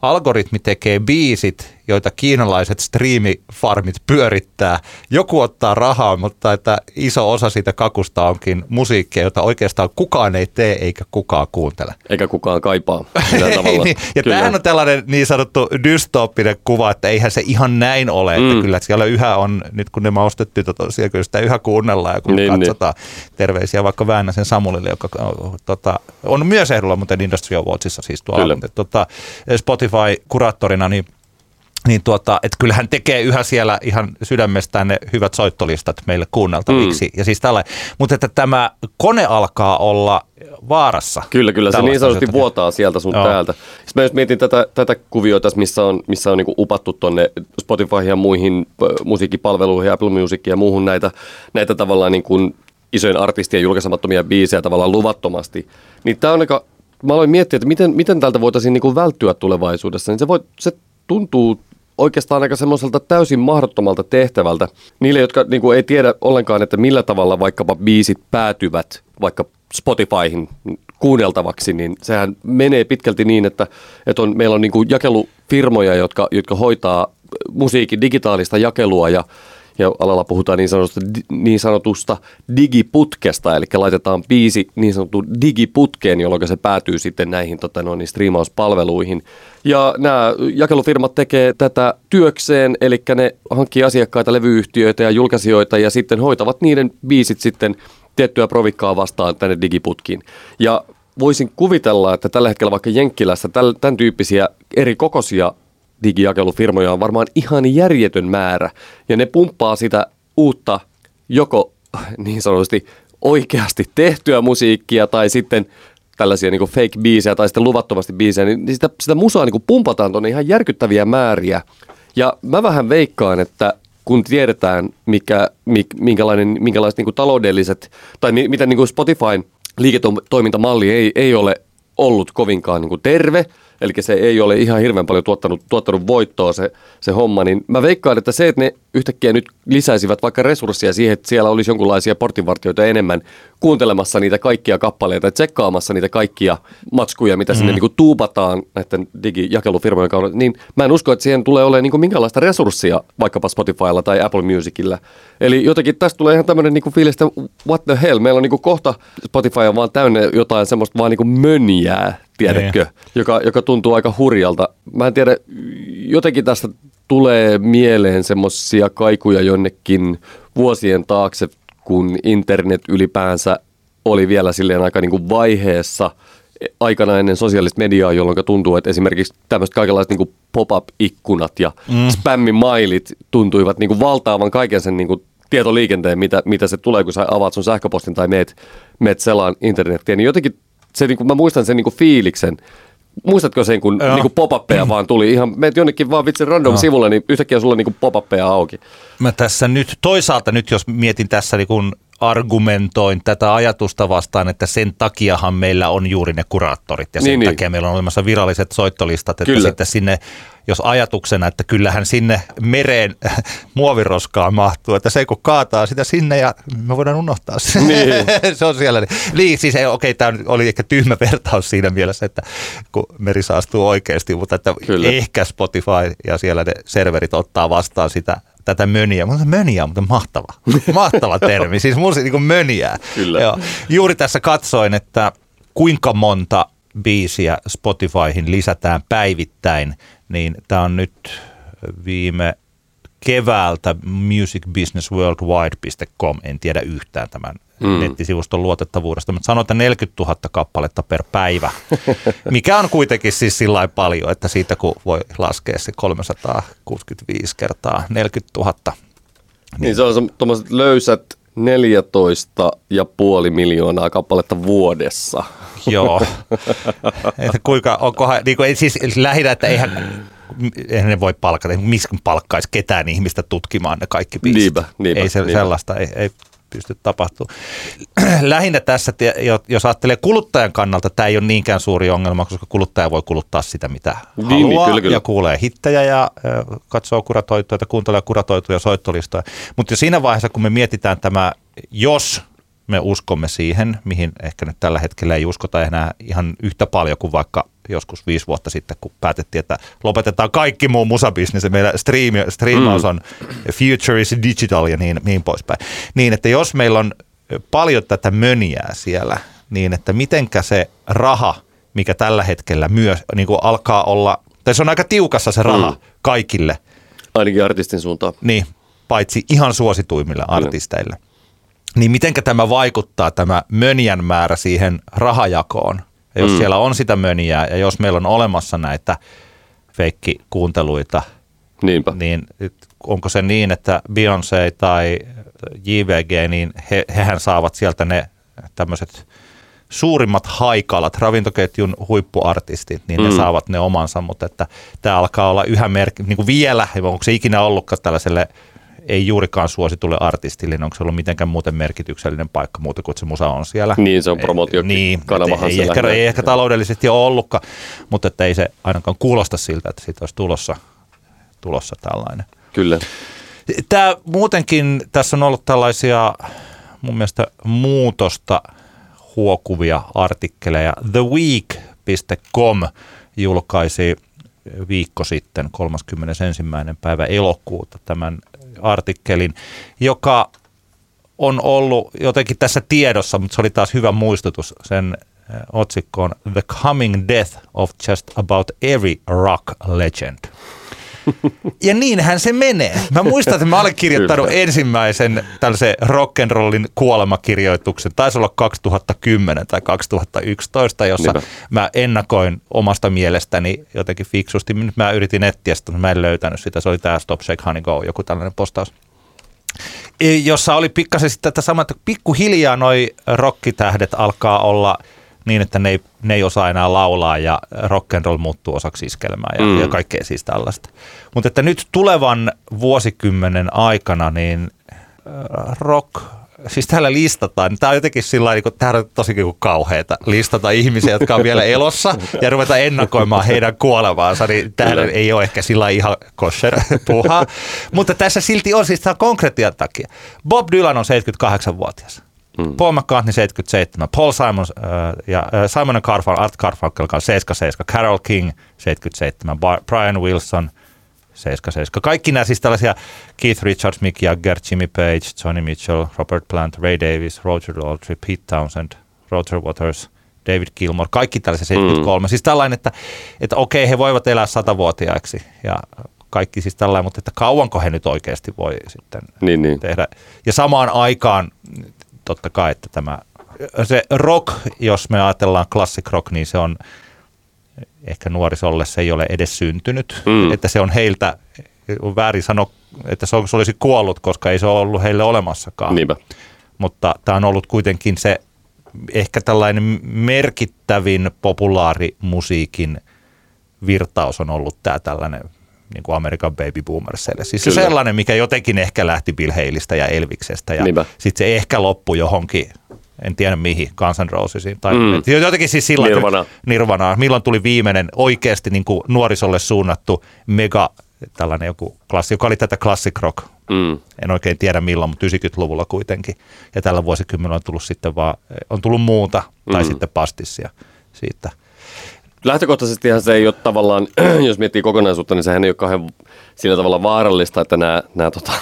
Speaker 3: algoritmi tekee biisit, joita kiinalaiset striimifarmit pyörittää. Joku ottaa rahaa, mutta että iso osa siitä kakusta onkin musiikkia, jota oikeastaan kukaan ei tee eikä kukaan kuuntele.
Speaker 2: Eikä kukaan kaipaa.
Speaker 3: niin, ja kyllä. tämähän on tällainen niin sanottu dystooppinen kuva, että eihän se ihan näin ole, että mm. kyllä että siellä yhä on, nyt kun ne maustettu tosiaan, kyllä sitä yhä kuunnellaan ja kun niin, niin. katsotaan niin. terveisiä vaikka Väänäsen Samulille, joka tota, on myös ehdolla muuten Industrial Watchissa siis tuolla tota, Spotify-kuraattorina, niin niin tuota, että kyllähän tekee yhä siellä ihan sydämestään ne hyvät soittolistat meille kuunneltaviksi. Mm. Ja siis tällä, mutta että tämä kone alkaa olla vaarassa.
Speaker 2: Kyllä, kyllä. Se niin sanotusti vuotaa sieltä sun Joo. täältä. Sitten mä jos mietin tätä, tätä kuvioita, missä on, missä on niinku upattu tonne Spotify ja muihin musiikkipalveluihin, Apple Music ja muuhun näitä, näitä tavallaan niin kuin isojen artistien julkaisemattomia biisejä tavallaan luvattomasti. Niin tämä on aika, mä aloin miettiä, että miten, miten tältä voitaisiin niin kuin välttyä tulevaisuudessa. Niin se, voi, se tuntuu oikeastaan aika semmoiselta täysin mahdottomalta tehtävältä niille, jotka niin kuin ei tiedä ollenkaan, että millä tavalla vaikkapa biisit päätyvät vaikka Spotifyhin kuunneltavaksi, niin sehän menee pitkälti niin, että, että on, meillä on niin kuin jakelufirmoja, jotka, jotka hoitaa musiikin digitaalista jakelua ja ja alalla puhutaan niin sanotusta, niin sanotusta digiputkesta, eli laitetaan biisi niin sanottu digiputkeen, jolloin se päätyy sitten näihin tota, noin, niin striimauspalveluihin. Ja nämä jakelufirmat tekee tätä työkseen, eli ne hankkii asiakkaita, levyyhtiöitä ja julkaisijoita ja sitten hoitavat niiden biisit sitten tiettyä provikkaa vastaan tänne digiputkiin. Ja voisin kuvitella, että tällä hetkellä vaikka Jenkkilässä tämän tyyppisiä eri kokoisia digijakelufirmoja on varmaan ihan järjetön määrä. Ja ne pumppaa sitä uutta joko niin sanotusti oikeasti tehtyä musiikkia tai sitten tällaisia niin fake-biisejä tai sitten luvattomasti biisejä, niin sitä, sitä musaa niin pumpataan tuonne ihan järkyttäviä määriä. Ja mä vähän veikkaan, että kun tiedetään, mikä, minkälainen, minkälaiset niin taloudelliset, tai miten niin Spotifyn liiketoimintamalli ei, ei ole ollut kovinkaan niin terve – eli se ei ole ihan hirveän paljon tuottanut, tuottanut voittoa se, se homma, niin mä veikkaan, että se, että ne yhtäkkiä nyt lisäisivät vaikka resursseja siihen, että siellä olisi jonkinlaisia portinvartijoita enemmän kuuntelemassa niitä kaikkia kappaleita ja tsekkaamassa niitä kaikkia matskuja, mitä mm. sinne niin kuin tuupataan näiden digijakelufirmojen kautta, niin mä en usko, että siihen tulee olemaan niin minkälaista resurssia vaikkapa Spotifylla tai Apple Musicilla. Eli jotenkin tästä tulee ihan tämmöinen niin fiilis, että what the hell, meillä on niin kuin kohta Spotify on vaan täynnä jotain semmoista vaan niin kuin mönjää, tiedätkö, niin. joka, joka tuntuu aika hurjalta. Mä en tiedä, jotenkin tästä tulee mieleen semmoisia kaikuja jonnekin vuosien taakse, kun internet ylipäänsä oli vielä silleen aika niin kuin vaiheessa aikana ennen sosiaalista mediaa, jolloin tuntuu, että esimerkiksi tämmöiset kaikenlaiset niin pop-up-ikkunat ja mm. spämmimailit tuntuivat niin kuin valtaavan kaiken sen niin kuin tietoliikenteen, mitä, mitä se tulee, kun sä avaat sun sähköpostin tai meet, meet selaan internettiä, niin jotenkin se, niin kuin, mä muistan sen niin kuin fiiliksen, Muistatko sen, kun niin pop-uppeja vaan tuli? Ihan meet jonnekin vaan vitsi random sivulle, niin yhtäkkiä sulla niin pop-uppeja auki.
Speaker 3: Mä tässä nyt, toisaalta nyt jos mietin tässä niin kun argumentoin tätä ajatusta vastaan, että sen takiahan meillä on juuri ne kuraattorit ja sen niin, niin. takia niin. meillä on olemassa viralliset soittolistat, että Kyllä. sitten sinne, jos ajatuksena, että kyllähän sinne mereen muoviroskaan mahtuu, että se kun kaataa sitä sinne ja me voidaan unohtaa se. Niin. se on siellä. Niin, siis okei, okay, tämä oli ehkä tyhmä vertaus siinä mielessä, että kun meri saastuu oikeasti, mutta että Kyllä. ehkä Spotify ja siellä ne serverit ottaa vastaan sitä tätä möniä. Mutta möniä on mutta mahtava. Mahtava termi. Siis mulla niin möniää.
Speaker 2: Kyllä. Joo.
Speaker 3: Juuri tässä katsoin, että kuinka monta biisiä Spotifyhin lisätään päivittäin, niin tämä on nyt viime keväältä musicbusinessworldwide.com, en tiedä yhtään tämän mm. nettisivuston luotettavuudesta, mutta sanoin, että 40 000 kappaletta per päivä, mikä on kuitenkin siis sillä paljon, että siitä kun voi laskea se 365 kertaa 40 000. Niin,
Speaker 2: niin se on tuommoiset löysät 14 ja puoli miljoonaa kappaletta vuodessa.
Speaker 3: Joo. että kuinka, onkohan, niin kuin, siis lähinnä, että eihän, eihän ne voi palkata, missä palkkaisi ketään ihmistä tutkimaan ne kaikki biisit.
Speaker 2: Niinpä, niinpä,
Speaker 3: ei se
Speaker 2: niinpä.
Speaker 3: sellaista, ei, ei pysty tapahtumaan. Lähinnä tässä, jos ajattelee kuluttajan kannalta, tämä ei ole niinkään suuri ongelma, koska kuluttaja voi kuluttaa sitä, mitä niin, niin haluaa, kyllä, kyllä. ja kuulee hittejä ja katsoo kuratoituja, ja kuuntelee kuratoituja soittolistoja. Mutta siinä vaiheessa, kun me mietitään tämä, jos me uskomme siihen, mihin ehkä nyt tällä hetkellä ei uskota enää ihan yhtä paljon kuin vaikka joskus viisi vuotta sitten, kun päätettiin, että lopetetaan kaikki muu musabisnes meillä stream, striimaus mm. on future is digital ja niin, niin poispäin. Niin, että jos meillä on paljon tätä möniää siellä, niin että mitenkä se raha, mikä tällä hetkellä myös niin kuin alkaa olla, tai se on aika tiukassa se raha mm. kaikille.
Speaker 2: Ainakin artistin suuntaan.
Speaker 3: Niin, paitsi ihan suosituimmille artisteille. Mm niin mitenkä tämä vaikuttaa, tämä mönjän määrä siihen rahajakoon? Ja jos mm. siellä on sitä mönjää ja jos meillä on olemassa näitä feikkikuunteluita,
Speaker 2: Niinpä.
Speaker 3: niin onko se niin, että Beyoncé tai JVG, niin he, hehän saavat sieltä ne tämmöiset suurimmat haikalat, ravintoketjun huippuartistit, niin mm. ne saavat ne omansa, mutta että tämä alkaa olla yhä merk- niin kuin vielä, onko se ikinä ollutkaan tällaiselle ei juurikaan suositulle artistille, niin onko se ollut mitenkään muuten merkityksellinen paikka muuta kuin se musa on siellä.
Speaker 2: Niin, se on promootio niin,
Speaker 3: ei, ehkä, ei ehkä taloudellisesti ole ollutkaan, mutta että ei se ainakaan kuulosta siltä, että siitä olisi tulossa, tulossa tällainen.
Speaker 2: Kyllä.
Speaker 3: Tämä muutenkin, tässä on ollut tällaisia mun mielestä muutosta huokuvia artikkeleja. TheWeek.com julkaisi viikko sitten, 31. päivä elokuuta, tämän artikkelin, joka on ollut jotenkin tässä tiedossa, mutta se oli taas hyvä muistutus. Sen eh, otsikko on The Coming Death of Just About Every Rock Legend. Ja niinhän se menee. Mä muistan, että mä olen kirjoittanut ensimmäisen tällaisen rock'n'rollin kuolemakirjoituksen. Taisi olla 2010 tai 2011, jossa Niinpä. mä ennakoin omasta mielestäni jotenkin fiksusti. Nyt mä yritin etsiä sitä, mutta mä en löytänyt sitä. Se oli tämä Stop Shake Honey Go, joku tällainen postaus e, jossa oli pikkasen sitten tätä samaa, että pikkuhiljaa noi rockitähdet alkaa olla – niin, että ne ei, ne ei osaa enää laulaa ja rock and roll muuttuu osaksi iskelmää ja, mm. ja kaikkea siis tällaista. Mutta että nyt tulevan vuosikymmenen aikana niin äh, rock, siis täällä listataan, niin tämä on jotenkin sillä tavalla, niin tämä on tosi niin kauheata, listata ihmisiä, jotka on vielä elossa ja ruveta ennakoimaan heidän kuolemaansa, niin tämä ei ole ehkä sillä ihan kosher puhaa. Mutta tässä silti on siis tämä konkretian takia. Bob Dylan on 78-vuotias. Mm. Paul McCartney 77, Paul Simon äh, ja äh, Simon Carfun, Art Carfunkel 77, Carol King 77, Brian Wilson 77. Kaikki nämä siis tällaisia Keith Richards, Mick Jagger, Jimmy Page, Johnny Mitchell, Robert Plant, Ray Davis, Roger Daltrey, Pete Townsend, Roger Waters, David Gilmore, kaikki tällaisia 73. Mm. Siis tällainen, että, että okei, he voivat elää satavuotiaiksi ja kaikki siis tällainen, mutta että kauanko he nyt oikeasti voi sitten
Speaker 2: niin, niin.
Speaker 3: tehdä. Ja samaan aikaan totta kai, että tämä se rock, jos me ajatellaan classic rock, niin se on ehkä nuorisolle se ei ole edes syntynyt. Mm. Että se on heiltä, on väärin sanoa, että se olisi kuollut, koska ei se ole ollut heille olemassakaan.
Speaker 2: Niinpä.
Speaker 3: Mutta tämä on ollut kuitenkin se ehkä tällainen merkittävin populaarimusiikin virtaus on ollut tämä tällainen niin kuin American Baby Boomersille. Siis Kyllä. se sellainen, mikä jotenkin ehkä lähti Bill Haleystä ja Elviksestä ja sitten se ehkä loppui johonkin en tiedä mihin, Guns N' Rosesiin. Tai mm. jotenkin siis silloin, Nirvana. Nirvana. Milloin tuli viimeinen oikeasti niin kuin nuorisolle suunnattu mega tällainen joku klassi, joka oli tätä classic rock. Mm. En oikein tiedä milloin, mutta 90-luvulla kuitenkin. Ja tällä vuosikymmenellä on tullut sitten vaan, on tullut muuta, tai mm. sitten pastissia siitä.
Speaker 2: Lähtökohtaisestihan se ei ole tavallaan, jos miettii kokonaisuutta, niin sehän ei ole kauhean sillä tavalla vaarallista, että nämä, nämä tota,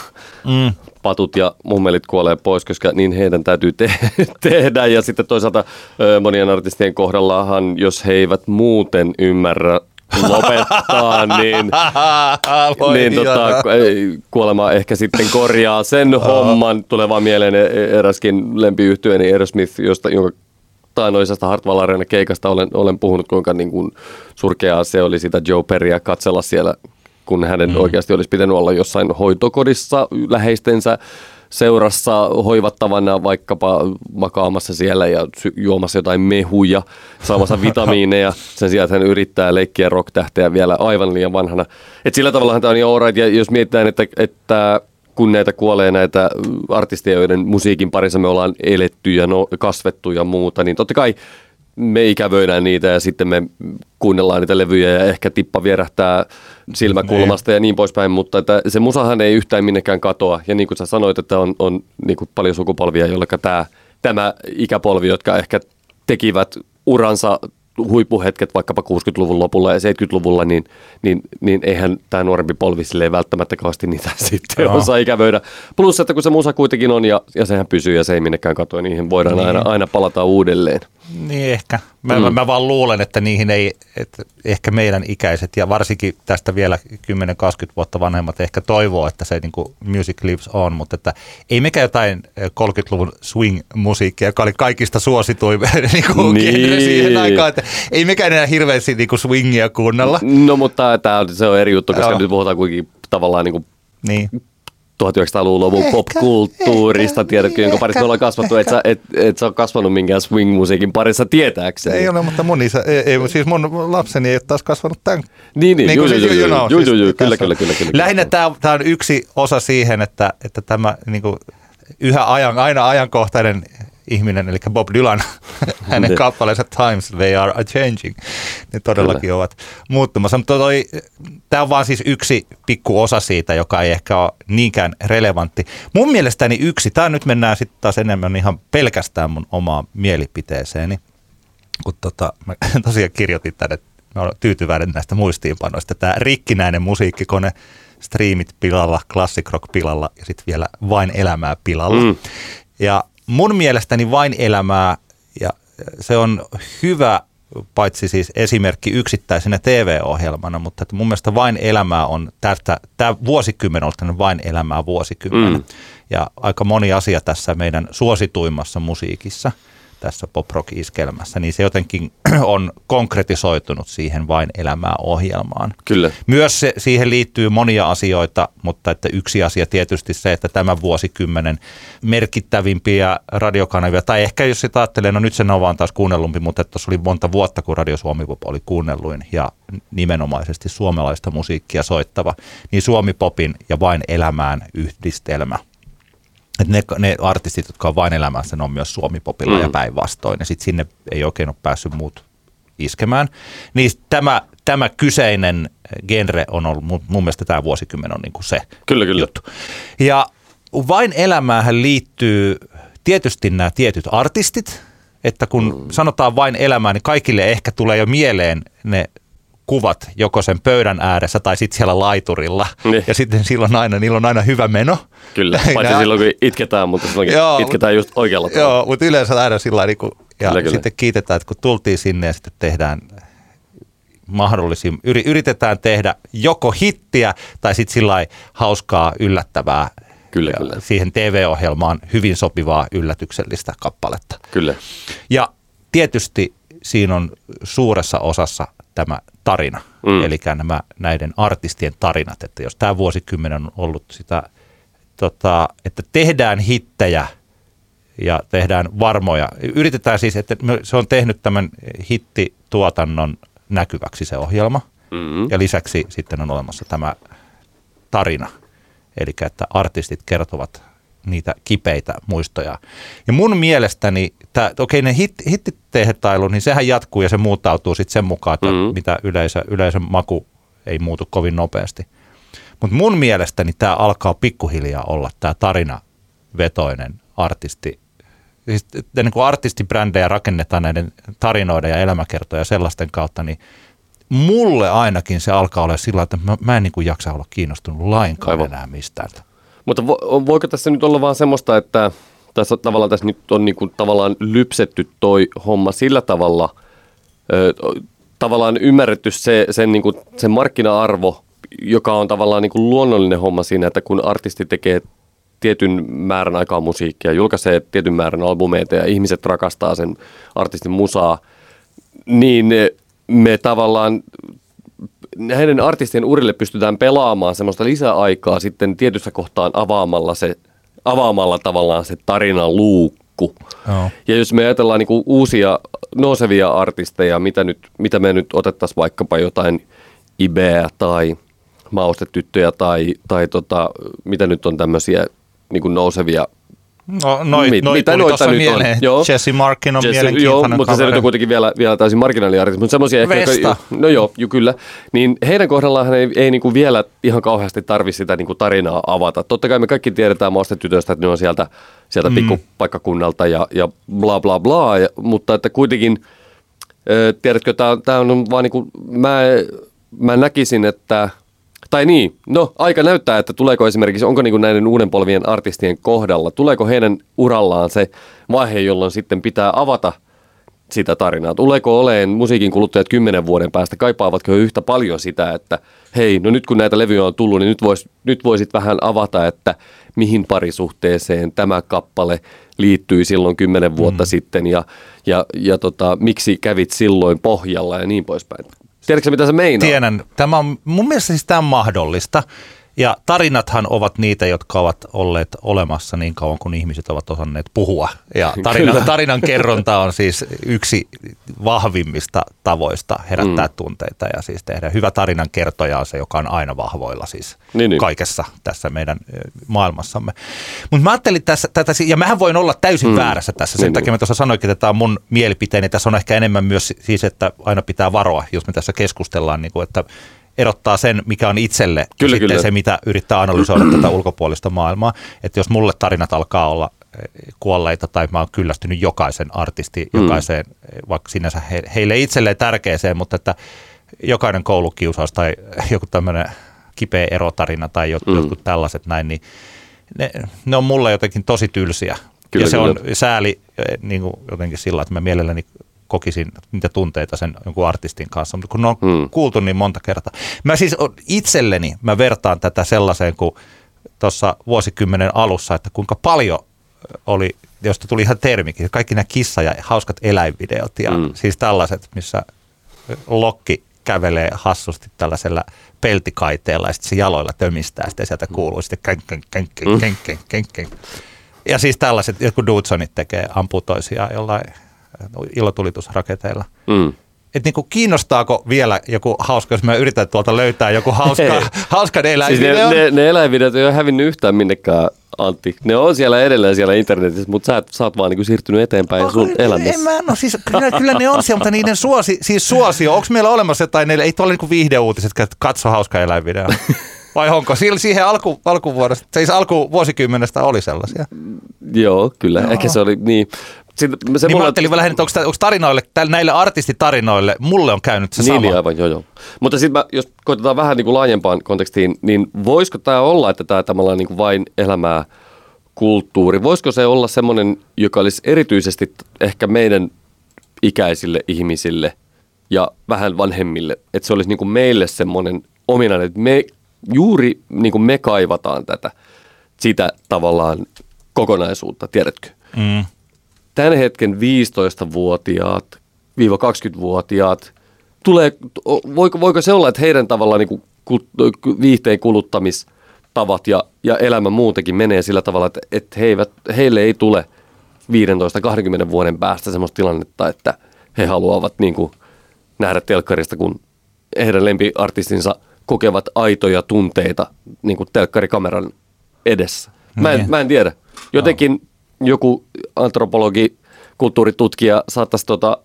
Speaker 2: mm patut ja mummelit kuolee pois, koska niin heidän täytyy te- tehdä. Ja sitten toisaalta monien artistien kohdallahan, jos he eivät muuten ymmärrä lopettaa, niin, niin tota, kuolema ehkä sitten korjaa sen homman. Tulee vaan mieleen e-, eräskin lempiyhtyöni Aerosmith, josta, jonka taanoisesta Hartwall Arena keikasta olen, olen puhunut, kuinka niin kuin surkeaa se oli sitä Joe Perryä katsella siellä kun hänen mm. oikeasti olisi pitänyt olla jossain hoitokodissa läheistensä seurassa hoivattavana vaikkapa makaamassa siellä ja juomassa jotain mehuja, saamassa vitamiineja sen sijaan, että hän yrittää leikkiä rock-tähteä vielä aivan liian vanhana. Et sillä tavalla tämä on jo alright, ja jos mietitään, että, että kun näitä kuolee näitä artisteja, joiden musiikin parissa me ollaan eletty ja no, kasvettu ja muuta, niin totta kai me ikävöidään niitä ja sitten me kuunnellaan niitä levyjä ja ehkä tippa vierähtää silmäkulmasta ne. ja niin poispäin, mutta että se musahan ei yhtään minnekään katoa. Ja niin kuin sä sanoit, että on, on niin kuin paljon sukupolvia, joille tämä, tämä ikäpolvi, jotka ehkä tekivät uransa huippuhetket vaikkapa 60-luvun lopulla ja 70-luvulla, niin, niin, niin eihän tämä nuorempi polvi silleen välttämättä kauheasti niitä sitten no. osaa ikävöidä. Plus, että kun se musa kuitenkin on ja, ja sehän pysyy ja se ei minnekään katoa, niihin voidaan niin. aina, aina palata uudelleen.
Speaker 3: Niin ehkä. Mä, mm. mä vaan luulen, että niihin ei, että ehkä meidän ikäiset ja varsinkin tästä vielä 10-20 vuotta vanhemmat ehkä toivoo, että se niin kuin music lives on, mutta että ei mekään jotain 30-luvun swing-musiikkia, joka oli kaikista suosituin niin kuin niin. siihen aikaan, että ei mekään enää hirveästi niin kuin swingia kuunnella.
Speaker 2: No mutta tämä, se on eri juttu, koska Joo. nyt puhutaan kuitenkin tavallaan niin kuin niin 1900-luvun popkulttuurista, tiedätkö, jonka parissa me ollaan kasvattu, että sä et, et sä ole kasvanut minkään swing-musiikin parissa tietääkseni.
Speaker 3: Ei ole, mutta mun, isä, ei, ei, siis mun lapseni ei ole taas kasvanut tämän.
Speaker 2: Niin, niin, niin juu, juu, juu, juu, juu, juu, juu, kyllä, kyllä, kyllä, kyllä.
Speaker 3: Lähinnä tämä, tämä on yksi osa siihen, että, että tämä niin kuin, yhä ajan, aina ajankohtainen ihminen, eli Bob Dylan, hänen niin. kappaleensa Times They Are A Changing, ne todellakin Kyllä. ovat muuttumassa. Mutta tämä on vaan siis yksi pikku osa siitä, joka ei ehkä ole niinkään relevantti. Mun mielestäni yksi, tämä nyt mennään sitten taas enemmän ihan pelkästään mun omaa mielipiteeseeni, kun tota, mä tosiaan kirjoitin tänne, mä olen tyytyväinen näistä muistiinpanoista, tämä rikkinäinen musiikkikone, striimit pilalla, classic rock pilalla ja sitten vielä vain elämää pilalla. Mm. Ja mun mielestäni vain elämää ja se on hyvä paitsi siis esimerkki yksittäisenä TV-ohjelmana, mutta että mun mielestä vain elämää on tästä, tämä vuosikymmen on vain elämää vuosikymmen. Mm. Ja aika moni asia tässä meidän suosituimmassa musiikissa – tässä pop-rock-iskelmässä, niin se jotenkin on konkretisoitunut siihen vain elämää ohjelmaan.
Speaker 2: Kyllä.
Speaker 3: Myös se, siihen liittyy monia asioita, mutta että yksi asia tietysti se, että tämän vuosikymmenen merkittävimpiä radiokanavia, tai ehkä jos sitä ajattelee, no nyt se on vaan taas kuunnellumpi, mutta tuossa oli monta vuotta, kun Radio Suomi oli kuunnelluin ja nimenomaisesti suomalaista musiikkia soittava, niin Suomi Popin ja vain elämään yhdistelmä – että ne, ne artistit, jotka on vain elämässä, ne on myös Suomi-popilla mm. ja päinvastoin. Ja sitten sinne ei oikein ole päässyt muut iskemään. Niin tämä, tämä kyseinen genre on ollut, mun, mun mielestä tämä vuosikymmen on niin kuin se
Speaker 2: kyllä, kyllä.
Speaker 3: juttu. Ja vain elämäähän liittyy tietysti nämä tietyt artistit, että kun mm. sanotaan vain elämää, niin kaikille ehkä tulee jo mieleen ne kuvat joko sen pöydän ääressä tai sitten siellä laiturilla. Niin. Ja sitten silloin aina, niillä on aina hyvä meno.
Speaker 2: Kyllä, paitsi silloin kun itketään, mutta silloin joo, itketään just oikealla
Speaker 3: tavalla. Joo, mutta yleensä aina sillä niin kuin, ja kyllä, kyllä. sitten kiitetään, että kun tultiin sinne ja sitten tehdään mahdollisia, yritetään tehdä joko hittiä tai sitten sillä hauskaa yllättävää
Speaker 2: Kyllä, kyllä.
Speaker 3: Siihen TV-ohjelmaan hyvin sopivaa yllätyksellistä kappaletta.
Speaker 2: Kyllä.
Speaker 3: Ja tietysti siinä on suuressa osassa tämä tarina,
Speaker 2: Mm.
Speaker 3: eli nämä näiden artistien tarinat, että jos tämä vuosikymmen on ollut sitä, tota, että tehdään hittejä ja tehdään varmoja, yritetään siis, että se on tehnyt tämän hittituotannon näkyväksi se ohjelma,
Speaker 2: Mm.
Speaker 3: ja lisäksi sitten on olemassa tämä tarina, eli että artistit kertovat niitä kipeitä muistoja. Ja mun mielestäni, tää, okei ne hit, hittitehtailu, niin sehän jatkuu ja se muuttautuu sitten sen mukaan, että
Speaker 2: Mhm.
Speaker 3: mm. mitä yleisö, yleisön maku ei muutu kovin nopeasti. Mutta mun mielestäni tämä alkaa pikkuhiljaa olla tämä tarinavetoinen artisti. Siis, niin kuin artistibrändejä rakennetaan näiden tarinoiden ja elämäkertoja sellaisten kautta, niin mulle ainakin se alkaa olla sillä, että mä, mä en niin kuin jaksa olla kiinnostunut lainkaan
Speaker 2: Aivan.
Speaker 3: enää mistään.
Speaker 2: Mutta vo, voiko tässä nyt olla vaan semmoista, että tässä tavallaan tässä nyt on niin kuin tavallaan lypsetty toi homma sillä tavalla, ö, tavallaan ymmärretty se, sen, niin kuin, sen markkina-arvo, joka on tavallaan niin kuin luonnollinen homma siinä, että kun artisti tekee tietyn määrän aikaa musiikkia, julkaisee tietyn määrän albumeita ja ihmiset rakastaa sen artistin musaa, niin me tavallaan näiden artistien urille pystytään pelaamaan semmoista lisäaikaa sitten tietyssä kohtaan avaamalla, se, avaamalla tavallaan se tarinan luukku.
Speaker 3: Joo.
Speaker 2: Ja jos me ajatellaan niinku uusia nousevia artisteja, mitä, nyt, mitä me nyt otettaisiin vaikkapa jotain Ibeä tai Maustetyttöjä tai, tai tota, mitä nyt on tämmöisiä niinku nousevia
Speaker 3: No, noi,
Speaker 2: Mit-
Speaker 3: noi
Speaker 2: mitä noita nyt on?
Speaker 3: mieleen.
Speaker 2: Joo.
Speaker 3: Jesse Markin on
Speaker 2: Jesse-
Speaker 3: mielenkiintoinen
Speaker 2: Joo, mutta se nyt on kuitenkin vielä, vielä täysin marginaaliartisti, mutta semmoisia ehkä, jotka, no joo, ju, kyllä, niin heidän kohdallaan ei, ei niinku vielä ihan kauheasti tarvi sitä niinku tarinaa avata. Totta kai me kaikki tiedetään tytöistä, että ne on sieltä, sieltä mm. pikkupaikkakunnalta ja, ja bla bla bla, ja, mutta että kuitenkin, ö, tiedätkö, tämä on vaan niinku, mä, mä näkisin, että tai niin, no aika näyttää, että tuleeko esimerkiksi, onko niin näiden uuden polvien artistien kohdalla, tuleeko heidän urallaan se vaihe, jolloin sitten pitää avata sitä tarinaa. Tuleeko oleen musiikin kuluttajat kymmenen vuoden päästä, kaipaavatko he yhtä paljon sitä, että hei, no nyt kun näitä levyjä on tullut, niin nyt, vois, nyt voisit vähän avata, että mihin parisuhteeseen tämä kappale liittyi silloin kymmenen vuotta mm. sitten ja, ja, ja tota, miksi kävit silloin pohjalla ja niin poispäin. Tiedätkö mitä se meinaa?
Speaker 3: Tiedän. Tämä on, mun mielestä siis tämä on mahdollista. Ja tarinathan ovat niitä, jotka ovat olleet olemassa niin kauan, kun ihmiset ovat osanneet puhua. Ja tarina, tarinan kerronta on siis yksi vahvimmista tavoista herättää mm. tunteita ja siis tehdä. Hyvä tarinan kertoja on se, joka on aina vahvoilla siis
Speaker 2: Niin, niin.
Speaker 3: kaikessa tässä meidän maailmassamme. Mutta mä ajattelin tässä, tätä, ja mähän voin olla täysin mm. väärässä tässä. Sen
Speaker 2: Niin,
Speaker 3: takia
Speaker 2: niin.
Speaker 3: mä tuossa sanoinkin, että tämä on mun mielipiteeni. Tässä on ehkä enemmän myös siis, että aina pitää varoa, jos me tässä keskustellaan, niin kuin, että erottaa sen, mikä on itselle,
Speaker 2: Kyllä,
Speaker 3: ja sitten
Speaker 2: kyllä.
Speaker 3: se, mitä yrittää analysoida tätä ulkopuolista maailmaa. Että jos mulle tarinat alkaa olla eh, kuolleita tai mä oon kyllästynyt jokaisen artisti,
Speaker 2: Mm.
Speaker 3: jokaiseen, eh, vaikka sinänsä he, heille itselleen tärkeeseen, mutta että jokainen koulukiusaus tai joku tämmöinen kipeä erotarina tai jot,
Speaker 2: Mm.
Speaker 3: mm. jotkut tällaiset näin, niin ne, ne on mulle jotenkin tosi tylsiä.
Speaker 2: Kyllä,
Speaker 3: ja se
Speaker 2: kyllä.
Speaker 3: on sääli eh, niin kuin jotenkin sillä, että mä mielelläni kokisin niitä tunteita sen jonkun artistin kanssa, mutta kun ne on
Speaker 2: Hmm.
Speaker 3: mm. kuultu niin monta kertaa. Mä siis itselleni, mä vertaan tätä sellaiseen kuin tuossa vuosikymmenen alussa, että kuinka paljon oli, josta tuli ihan termikin, kaikki nämä kissa- ja hauskat eläinvideot ja
Speaker 2: Mm.
Speaker 3: mm. siis tällaiset, missä lokki kävelee hassusti tällaisella peltikaiteella ja sitten se jaloilla tömistää, sitten sieltä kuuluu sitten känk, känk, känk, känk, känk, känk, känk, känk. Ja siis tällaiset, jotkut Dudsonit tekee, ampuu toisiaan jollain ilotulitusraketeilla.
Speaker 2: Mm.
Speaker 3: Että niinku kiinnostaako vielä joku hauska, jos mä yritän tuolta löytää joku hauska, hauskan
Speaker 2: Siis
Speaker 3: eläinvideon.
Speaker 2: ne, ne, ne eläinvideot ei ole hävinnyt yhtään minnekään, Antti. Ne on siellä edelleen siellä internetissä, mutta sä, et, sä oot vaan niinku siirtynyt eteenpäin sun
Speaker 3: Onko-
Speaker 2: elämässä.
Speaker 3: En mä, no siis, kyllä, kyllä ne on siellä, mutta niiden suosi, siis suosio, onko meillä olemassa jotain, neille, ei tuolla niinku viihdeuutiset, että katso hauska eläinvideo. Vai onko? Siihen alku, alkuvuodesta, siis alkuvuosikymmenestä oli sellaisia.
Speaker 2: Joo, kyllä. Ehkä se oli niin. Sitten, se
Speaker 3: Niin mä
Speaker 2: mulla-
Speaker 3: ajattelin vähän, että onko, tarinoille, näille artistitarinoille, mulle on käynyt se
Speaker 2: niin,
Speaker 3: sama.
Speaker 2: niin, aivan, joo, joo. Mutta sitten jos koitetaan vähän niin kuin laajempaan kontekstiin, niin voisiko tämä olla, että tämä tavallaan niin kuin vain elämää kulttuuri, voisiko se olla semmoinen, joka olisi erityisesti t- ehkä meidän ikäisille ihmisille ja vähän vanhemmille, että se olisi niin kuin meille semmoinen ominainen, että me juuri niin kuin me kaivataan tätä. sitä tavallaan kokonaisuutta, tiedätkö?
Speaker 3: Mm.
Speaker 2: Tämän hetken 15-vuotiaat, viiva 20-vuotiaat, tulee, voiko, voiko se olla, että heidän tavallaan niin kuin viihteen kuluttamistavat ja, ja elämä muutenkin menee sillä tavalla, että, että he eivät, heille ei tule 15-20 vuoden päästä sellaista tilannetta, että he haluavat niin kuin nähdä telkkarista, kun heidän lempiartistinsa kokevat aitoja tunteita niin kuin telkkarikameran edessä. Mä en,
Speaker 3: Niin.
Speaker 2: mä en tiedä. Jotenkin joku antropologi, kulttuuritutkija saattaisi tota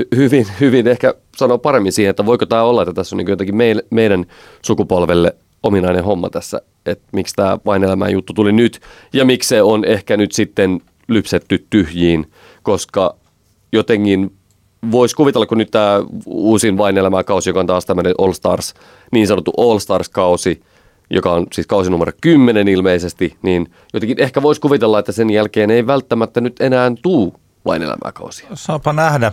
Speaker 2: hy- hyvin, hyvin ehkä sanoa paremmin siihen, että voiko tämä olla, että tässä on niin jotenkin meil, meidän sukupolvelle ominainen homma tässä, että miksi tämä vain elämään juttu tuli nyt ja miksi se on ehkä nyt sitten lypsetty tyhjiin, koska jotenkin voisi kuvitella, kun nyt tämä uusin vain elämää kausi, joka on taas tämmöinen All Stars, niin sanottu All Stars-kausi, joka on siis kausi numero 10 ilmeisesti, niin jotenkin ehkä voisi kuvitella, että sen jälkeen ei välttämättä nyt enää tuu vain elämää kausia.
Speaker 3: Saapa nähdä.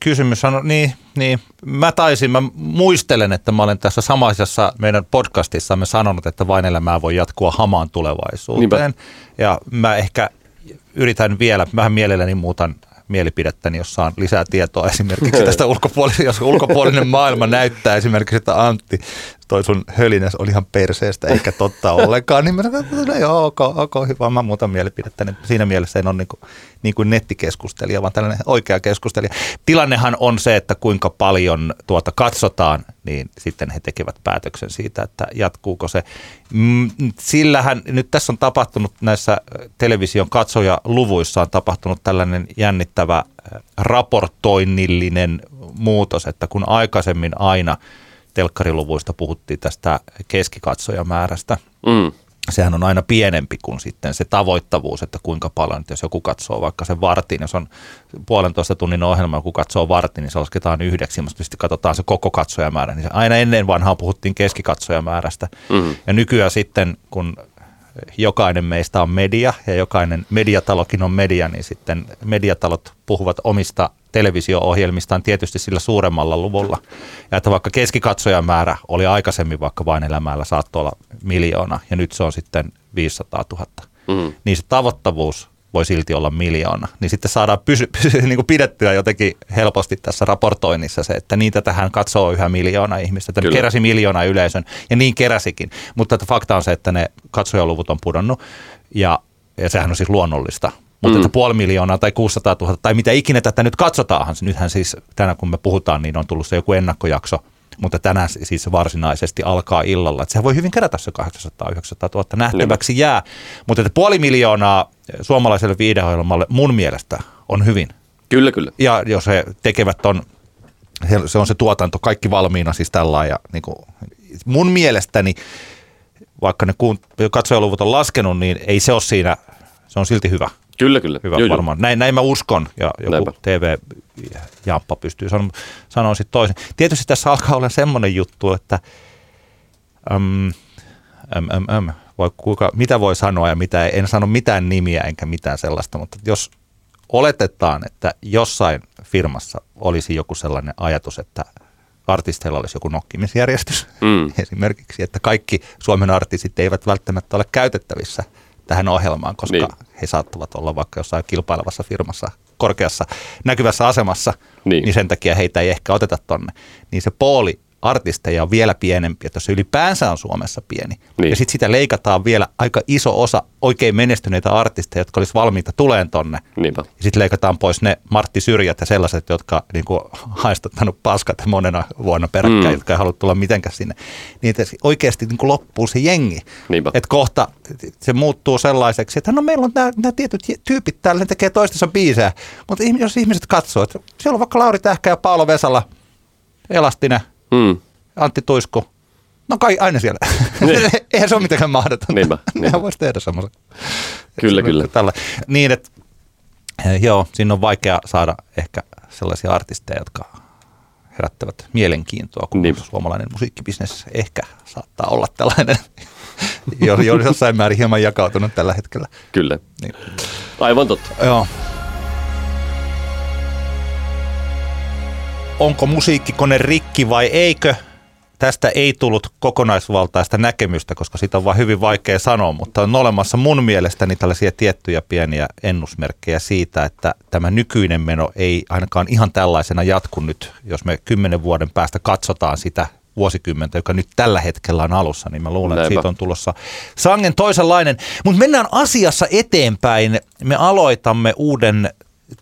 Speaker 3: Kysymys on, niin, niin, mä taisin, mä muistelen, että mä olen tässä samaisessa meidän podcastissamme sanonut, että vain elämää voi jatkua hamaan tulevaisuuteen.
Speaker 2: Niinpä.
Speaker 3: Ja mä ehkä yritän vielä, vähän mielelläni muutan mielipidettäni, jos saan lisää tietoa esimerkiksi tästä ulkopuolisen, jos ulkopuolinen maailma näyttää esimerkiksi, että Antti, toi sun hölinäs oli ihan perseestä, eikä totta ollenkaan, niin mä sanon, että no joo, ok, ok, hyvä, mä muutan mielipidettäni. Siinä mielessä en ole niin kuin, niin kuin nettikeskustelija, vaan tällainen oikea keskustelija. Tilannehan on se, että kuinka paljon tuota katsotaan, niin sitten he tekevät päätöksen siitä, että jatkuuko se. Mm, Sillähän nyt tässä on tapahtunut näissä television katsojaluvuissa on tapahtunut tällainen jännittävä äh, raportoinnillinen muutos, että kun aikaisemmin aina telkkariluvuista puhuttiin tästä keskikatsojamäärästä,
Speaker 2: Mm.
Speaker 3: sehän on aina pienempi kuin sitten se tavoittavuus, että kuinka paljon, että jos joku katsoo vaikka sen vartin, jos on puolentoista tunnin ohjelma, joku katsoo vartin, niin se lasketaan yhdeksi, mutta sitten katsotaan se koko katsojamäärä, niin se aina ennen vanhaa puhuttiin keskikatsojamäärästä.
Speaker 2: Mm.
Speaker 3: Ja nykyään sitten, kun jokainen meistä on media ja jokainen mediatalokin on media, niin sitten mediatalot puhuvat omista televisio-ohjelmistaan tietysti sillä suuremmalla luvulla. Ja että vaikka keskikatsojamäärä oli aikaisemmin vaikka vain elämällä saattoi olla miljoona ja nyt se on sitten 500 000,
Speaker 2: Mm.
Speaker 3: niin se tavoittavuus voi silti olla miljoona. Niin sitten saadaan pysy, pysy, niin kuin pidettyä jotenkin helposti tässä raportoinnissa se, että niitä tähän katsoo yhä miljoona ihmistä. Että
Speaker 2: Kyllä.
Speaker 3: keräsi miljoona yleisön ja niin keräsikin. Mutta että fakta on se, että ne katsojaluvut on pudonnut ja, ja sehän on siis luonnollista. Mutta
Speaker 2: Mm.
Speaker 3: että puoli miljoonaa tai 600 000 tai mitä ikinä tätä nyt katsotaanhan. Nythän siis tänään kun me puhutaan, niin on tullut se joku ennakkojakso, mutta tänään siis se varsinaisesti alkaa illalla. Että sehän voi hyvin kerätä se 800 900 000 nähtäväksi jää. Mutta että puoli miljoonaa suomalaiselle viideohjelmalle mun mielestä on hyvin.
Speaker 2: Kyllä, kyllä.
Speaker 3: Ja jos he tekevät ton, se- on se tuotanto kaikki valmiina siis tällä ja niin kuin, mun mielestäni, vaikka ne katsojaluvut on laskenut, niin ei se ole siinä, se on silti hyvä.
Speaker 2: Kyllä, kyllä.
Speaker 3: Hyvä
Speaker 2: Joo, joo.
Speaker 3: varmaan. Näin, näin mä uskon ja joku
Speaker 2: Näinpä.
Speaker 3: TV-jamppa pystyy sanomaan, sanoa sitten toisen. Tietysti tässä alkaa olla semmoinen juttu, että äm, äm, äm, äm, voi, kuinka, mitä voi sanoa ja mitä ei. En sano mitään nimiä enkä mitään sellaista, mutta jos oletetaan, että jossain firmassa olisi joku sellainen ajatus, että artisteilla olisi joku nokkimisjärjestys
Speaker 2: Mm.
Speaker 3: esimerkiksi, että kaikki Suomen artistit eivät välttämättä ole käytettävissä tähän ohjelmaan, koska
Speaker 2: Niin.
Speaker 3: he saattavat olla vaikka jossain kilpailevassa firmassa korkeassa näkyvässä asemassa,
Speaker 2: Niin.
Speaker 3: niin. niin sen takia heitä ei ehkä oteta tonne. Niin se pooli artisteja on vielä pienempi, että se ylipäänsä on Suomessa pieni.
Speaker 2: Niin.
Speaker 3: Ja sitten sitä leikataan vielä aika iso osa oikein menestyneitä artisteja, jotka olisi valmiita tuleen tonne.
Speaker 2: Niinpä.
Speaker 3: Ja sitten leikataan pois ne Martti Syrjät ja sellaiset, jotka niin kuin, haistattanut paskat monena vuonna peräkkäin,
Speaker 2: Mm.
Speaker 3: jotka ei halua tulla mitenkään sinne. Niin oikeasti niin kuin loppuu se jengi.
Speaker 2: Niinpä.
Speaker 3: Että kohta se muuttuu sellaiseksi, että no meillä on nämä tietyt tyypit täällä, ne tekee toistensa biisejä. Mutta jos ihmiset katsoo, että siellä on vaikka Lauri Tähkä ja Paolo Vesala, Elastinen,
Speaker 2: Mm.
Speaker 3: Antti Tuisku. No kai aina siellä.
Speaker 2: Niin.
Speaker 3: Eihän se ole mitenkään mahdotonta.
Speaker 2: Niinpä, niinpä.
Speaker 3: Voisi tehdä semmoisen.
Speaker 2: Kyllä,
Speaker 3: Se-
Speaker 2: kyllä.
Speaker 3: Tällä. Niin, että eh, joo, siinä on vaikea saada ehkä sellaisia artisteja, jotka herättävät mielenkiintoa, kun
Speaker 2: Niinpä.
Speaker 3: suomalainen musiikkibisnes ehkä saattaa olla tällainen, jo, jo jossain määrin hieman jakautunut tällä hetkellä.
Speaker 2: Kyllä.
Speaker 3: Niin.
Speaker 2: Aivan totta.
Speaker 3: Joo. Onko musiikkikone rikki vai eikö? tästä ei tullut kokonaisvaltaista näkemystä, koska sitä on vaan hyvin vaikea sanoa, mutta on olemassa mun mielestäni tällaisia tiettyjä pieniä ennusmerkkejä siitä, että tämä nykyinen meno ei ainakaan ihan tällaisena jatku nyt, jos me kymmenen vuoden päästä katsotaan sitä vuosikymmentä, joka nyt tällä hetkellä on alussa, niin mä luulen, Näinpä. että siitä on tulossa sangen toisenlainen. Mutta mennään asiassa eteenpäin. Me aloitamme uuden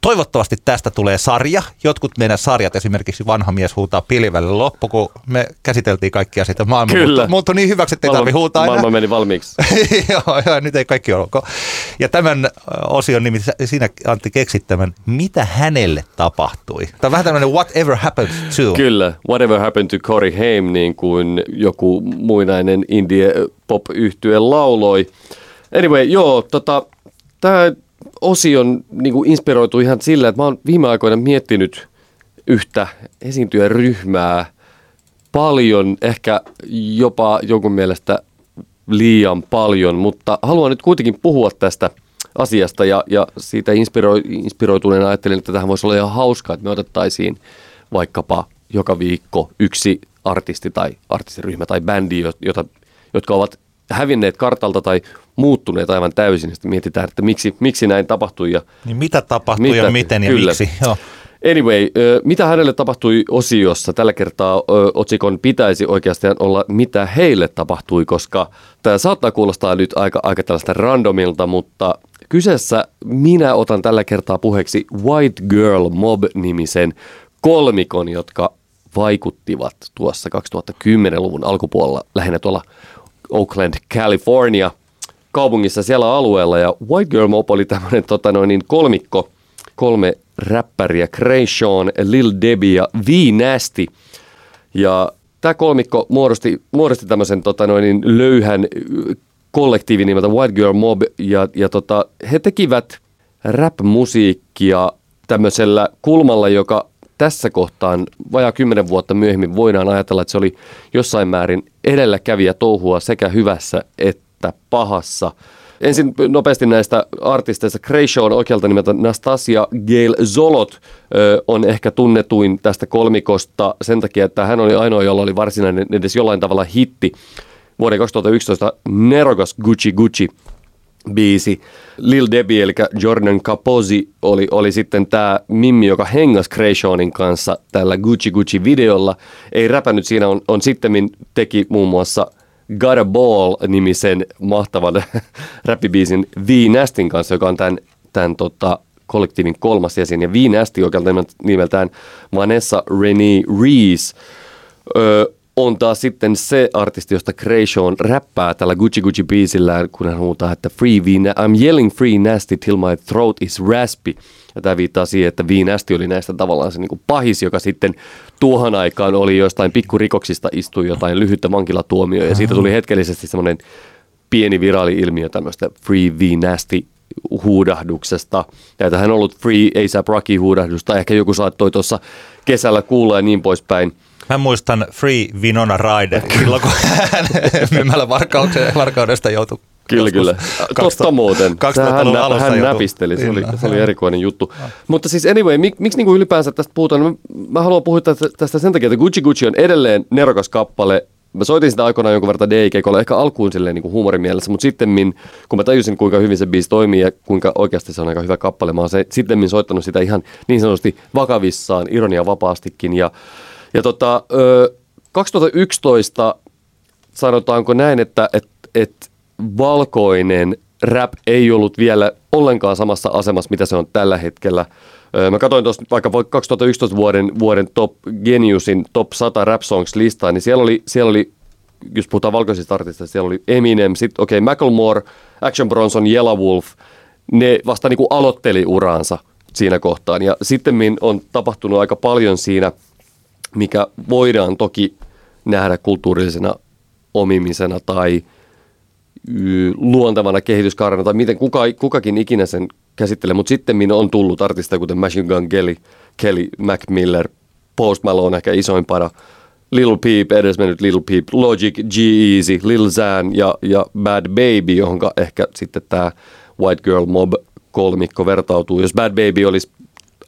Speaker 3: Toivottavasti tästä tulee sarja. Jotkut meidän sarjat, esimerkiksi Vanha mies huutaa pilvälle loppu, kun me käsiteltiin kaikkia sitä maailmaa. Kyllä. Mutta niin hyväksi, että ei tarvitse huutaa
Speaker 2: Maailma meni valmiiksi.
Speaker 3: joo, joo, nyt ei kaikki ole. Ja tämän osion nimi, sinä Antti keksit tämän, mitä hänelle tapahtui. Tämä on vähän tämmöinen whatever happened to.
Speaker 2: Kyllä, whatever happened to Corey Haim, niin kuin joku muinainen indie pop yhtye lauloi. Anyway, joo, tota, tämä osion niin kuin inspiroitu ihan sillä, että mä oon viime aikoina miettinyt yhtä ryhmää paljon, ehkä jopa jonkun mielestä liian paljon, mutta haluan nyt kuitenkin puhua tästä asiasta ja, ja siitä inspiro, inspiroituneena ajattelin, että tähän voisi olla ihan hauskaa, että me otettaisiin vaikkapa joka viikko yksi artisti tai artistiryhmä tai bändi, jota, jotka ovat hävinneet kartalta tai muuttuneet aivan täysin. Sitten mietitään, että miksi, miksi näin tapahtui. Ja
Speaker 3: niin mitä tapahtui mitä, ja miten ja kyllä. miksi. Joo.
Speaker 2: Anyway, mitä hänelle tapahtui osiossa? Tällä kertaa otsikon pitäisi oikeastaan olla, mitä heille tapahtui, koska tämä saattaa kuulostaa nyt aika, aika tällaista randomilta, mutta kyseessä minä otan tällä kertaa puheeksi White Girl Mob-nimisen kolmikon, jotka vaikuttivat tuossa 2010-luvun alkupuolella lähinnä tuolla Oakland, California kaupungissa siellä alueella. Ja White Girl Mob oli tämmöinen tota niin kolmikko, kolme räppäriä, Sean, Lil Debbie ja V Nasty. Ja tämä kolmikko muodosti, muodosti tämmöisen tota niin löyhän kollektiivin nimeltä White Girl Mob. Ja, ja tota, he tekivät rap-musiikkia tämmöisellä kulmalla, joka tässä kohtaan vajaa kymmenen vuotta myöhemmin voidaan ajatella, että se oli jossain määrin edelläkävijä touhua sekä hyvässä että pahassa. Ensin nopeasti näistä artisteista. Kreisho on oikealta nimeltä Nastasia Gail Zolot ö, on ehkä tunnetuin tästä kolmikosta sen takia, että hän oli ainoa, jolla oli varsinainen edes jollain tavalla hitti vuoden 2011 nerokas Gucci Gucci biisi. Lil Debbie, eli Jordan Capozzi, oli, oli sitten tämä Mimmi, joka hengas Creationin kanssa tällä Gucci Gucci videolla. Ei räpännyt siinä, on, on sitten teki muun muassa Got a Ball-nimisen mahtavan räppibiisin V Nastin kanssa, joka on tämän, tämän tota, kollektiivin kolmas jäsen. Ja V Nasty oikealta nimeltään Vanessa Renee Reese. Öö, on taas sitten se artisti, josta Creation räppää tällä Gucci Gucci biisillä, kun hän huutaa, että free V, I'm yelling free nasty till my throat is raspy. Ja tämä viittaa siihen, että V Nasty oli näistä tavallaan se niin kuin pahis, joka sitten tuohon aikaan oli jostain pikkurikoksista istui jotain lyhyttä vankilatuomioa. Ja siitä tuli hetkellisesti semmoinen pieni viraali-ilmiö tämmöistä free V Nasty huudahduksesta. Ja hän on ollut Free ASAP Rocky huudahdusta, ehkä joku saattoi tuossa kesällä kuulla ja niin poispäin.
Speaker 3: Mä muistan Free Vinona Rider, silloin kun hän myymällä varkaudesta joutui
Speaker 2: Kyllä, kyllä. Totta muuten. Hän, alussa hän näpisteli, se oli, se oli erikoinen juttu. Mutta siis anyway, mik, miksi niin kuin ylipäänsä tästä puhutaan? Mä, mä haluan puhua tästä, tästä sen takia, että Gucci Gucci on edelleen nerokas kappale. Mä soitin sitä aikoinaan jonkun verran DJKlla, ehkä alkuun silleen niin huumorimielessä, mutta sitten kun mä tajusin, kuinka hyvin se biisi toimii ja kuinka oikeasti se on aika hyvä kappale, mä oon sitten soittanut sitä ihan niin sanotusti vakavissaan, ironia vapaastikin. Ja ja tota, 2011 sanotaanko näin, että et, et valkoinen rap ei ollut vielä ollenkaan samassa asemassa, mitä se on tällä hetkellä. Mä katsoin tuossa vaikka 2011 vuoden, vuoden Top Geniusin Top 100 Rap Songs listaa, niin siellä oli, siellä oli jos puhutaan valkoisista artisteista, siellä oli Eminem, sitten okei, okay, Macklemore, Action Bronson, Yellow Wolf, ne vasta niin kuin aloitteli uraansa siinä kohtaan. Ja sitten on tapahtunut aika paljon siinä – mikä voidaan toki nähdä kulttuurillisena omimisena tai luontavana kehityskaarena tai miten kuka, kukakin ikinä sen käsittelee, mutta sitten on tullut artisteja kuten Machine Gun Kelly, Kelly Mac Miller, Post Malone ehkä isoimpana, Lil Peep, edesmennyt Lil Peep, Logic, G-Eazy, Lil Xan ja, ja Bad Baby, johon ehkä sitten tämä White Girl Mob kolmikko vertautuu. Jos Bad Baby olisi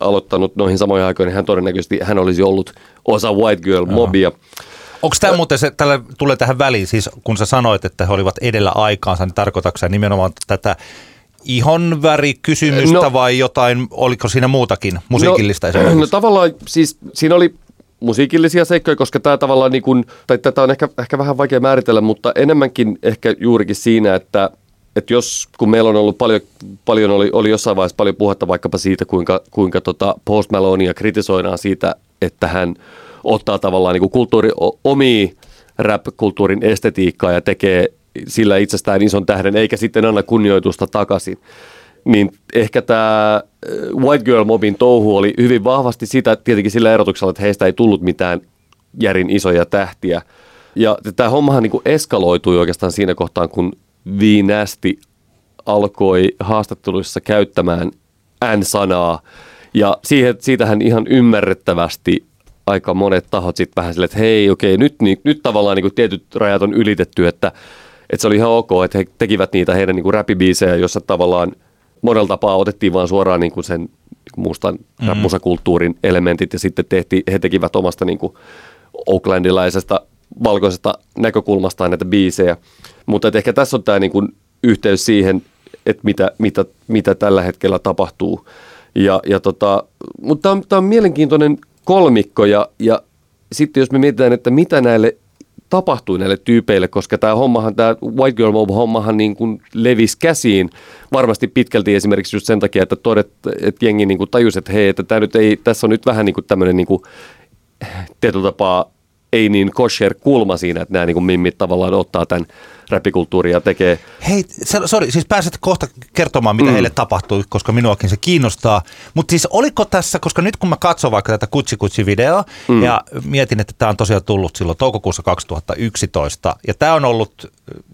Speaker 2: aloittanut noihin samoihin aikoihin, niin hän todennäköisesti hän olisi ollut osa White Girl Mobia.
Speaker 3: Onko tämä muuten, se, tällä tulee tähän väliin, siis kun sä sanoit, että he olivat edellä aikaansa, niin tarkoitatko sä nimenomaan tätä ihonvärikysymystä no, vai jotain, oliko siinä muutakin musiikillista
Speaker 2: no,
Speaker 3: esimerkiksi?
Speaker 2: No tavallaan siis siinä oli musiikillisia seikkoja, koska tämä tavallaan niin kuin, tai tätä on ehkä, ehkä vähän vaikea määritellä, mutta enemmänkin ehkä juurikin siinä, että, että jos, kun meillä on ollut paljon, paljon oli, oli jossain vaiheessa paljon puhetta vaikkapa siitä, kuinka, kuinka tota Post Malonia kritisoidaan siitä, että hän ottaa tavallaan niin kuin kulttuuri, omi rap-kulttuurin estetiikkaa ja tekee sillä itsestään ison tähden, eikä sitten anna kunnioitusta takaisin. Niin ehkä tämä White Girl Mobin touhu oli hyvin vahvasti sitä tietenkin sillä erotuksella, että heistä ei tullut mitään järin isoja tähtiä. Ja tämä hommahan niin kuin eskaloitui oikeastaan siinä kohtaan, kun Viinästi alkoi haastatteluissa käyttämään N-sanaa. Ja siihen, siitähän ihan ymmärrettävästi aika monet tahot sitten vähän silleen, että hei, okei, nyt, niin, nyt tavallaan niin kuin tietyt rajat on ylitetty, että, että se oli ihan ok, että he tekivät niitä heidän niin kuin räpibiisejä, jossa tavallaan monella tapaa otettiin vaan suoraan niin kuin sen niin kuin mustan mm-hmm. musakulttuurin elementit ja sitten tehtiin, he tekivät omasta niin kuin Oaklandilaisesta valkoisesta näkökulmastaan näitä biisejä. Mutta ehkä tässä on tämä niin kuin yhteys siihen, että mitä, mitä, mitä tällä hetkellä tapahtuu. Ja, ja tota, mutta tämä on, tämä on mielenkiintoinen kolmikko ja, ja sitten jos me mietitään, että mitä näille tapahtui näille tyypeille, koska tämä hommahan, tämä White Girl Mob hommahan niin kuin levisi käsiin varmasti pitkälti esimerkiksi just sen takia, että todet, että jengi niin kuin tajusi, että hei, että tämä nyt ei, tässä on nyt vähän niin kuin tämmöinen niin kuin tietyllä tapaa ei niin kosher kulma siinä, että nämä niin kuin mimmit tavallaan ottaa tämän räpikulttuuria tekee.
Speaker 3: Hei, sori, siis pääset kohta kertomaan, mitä mm. heille tapahtui, koska minuakin se kiinnostaa. Mutta siis oliko tässä, koska nyt kun mä katson vaikka tätä Kutsi Kutsi videoa mm. ja mietin, että tämä on tosiaan tullut silloin toukokuussa 2011 ja tämä on ollut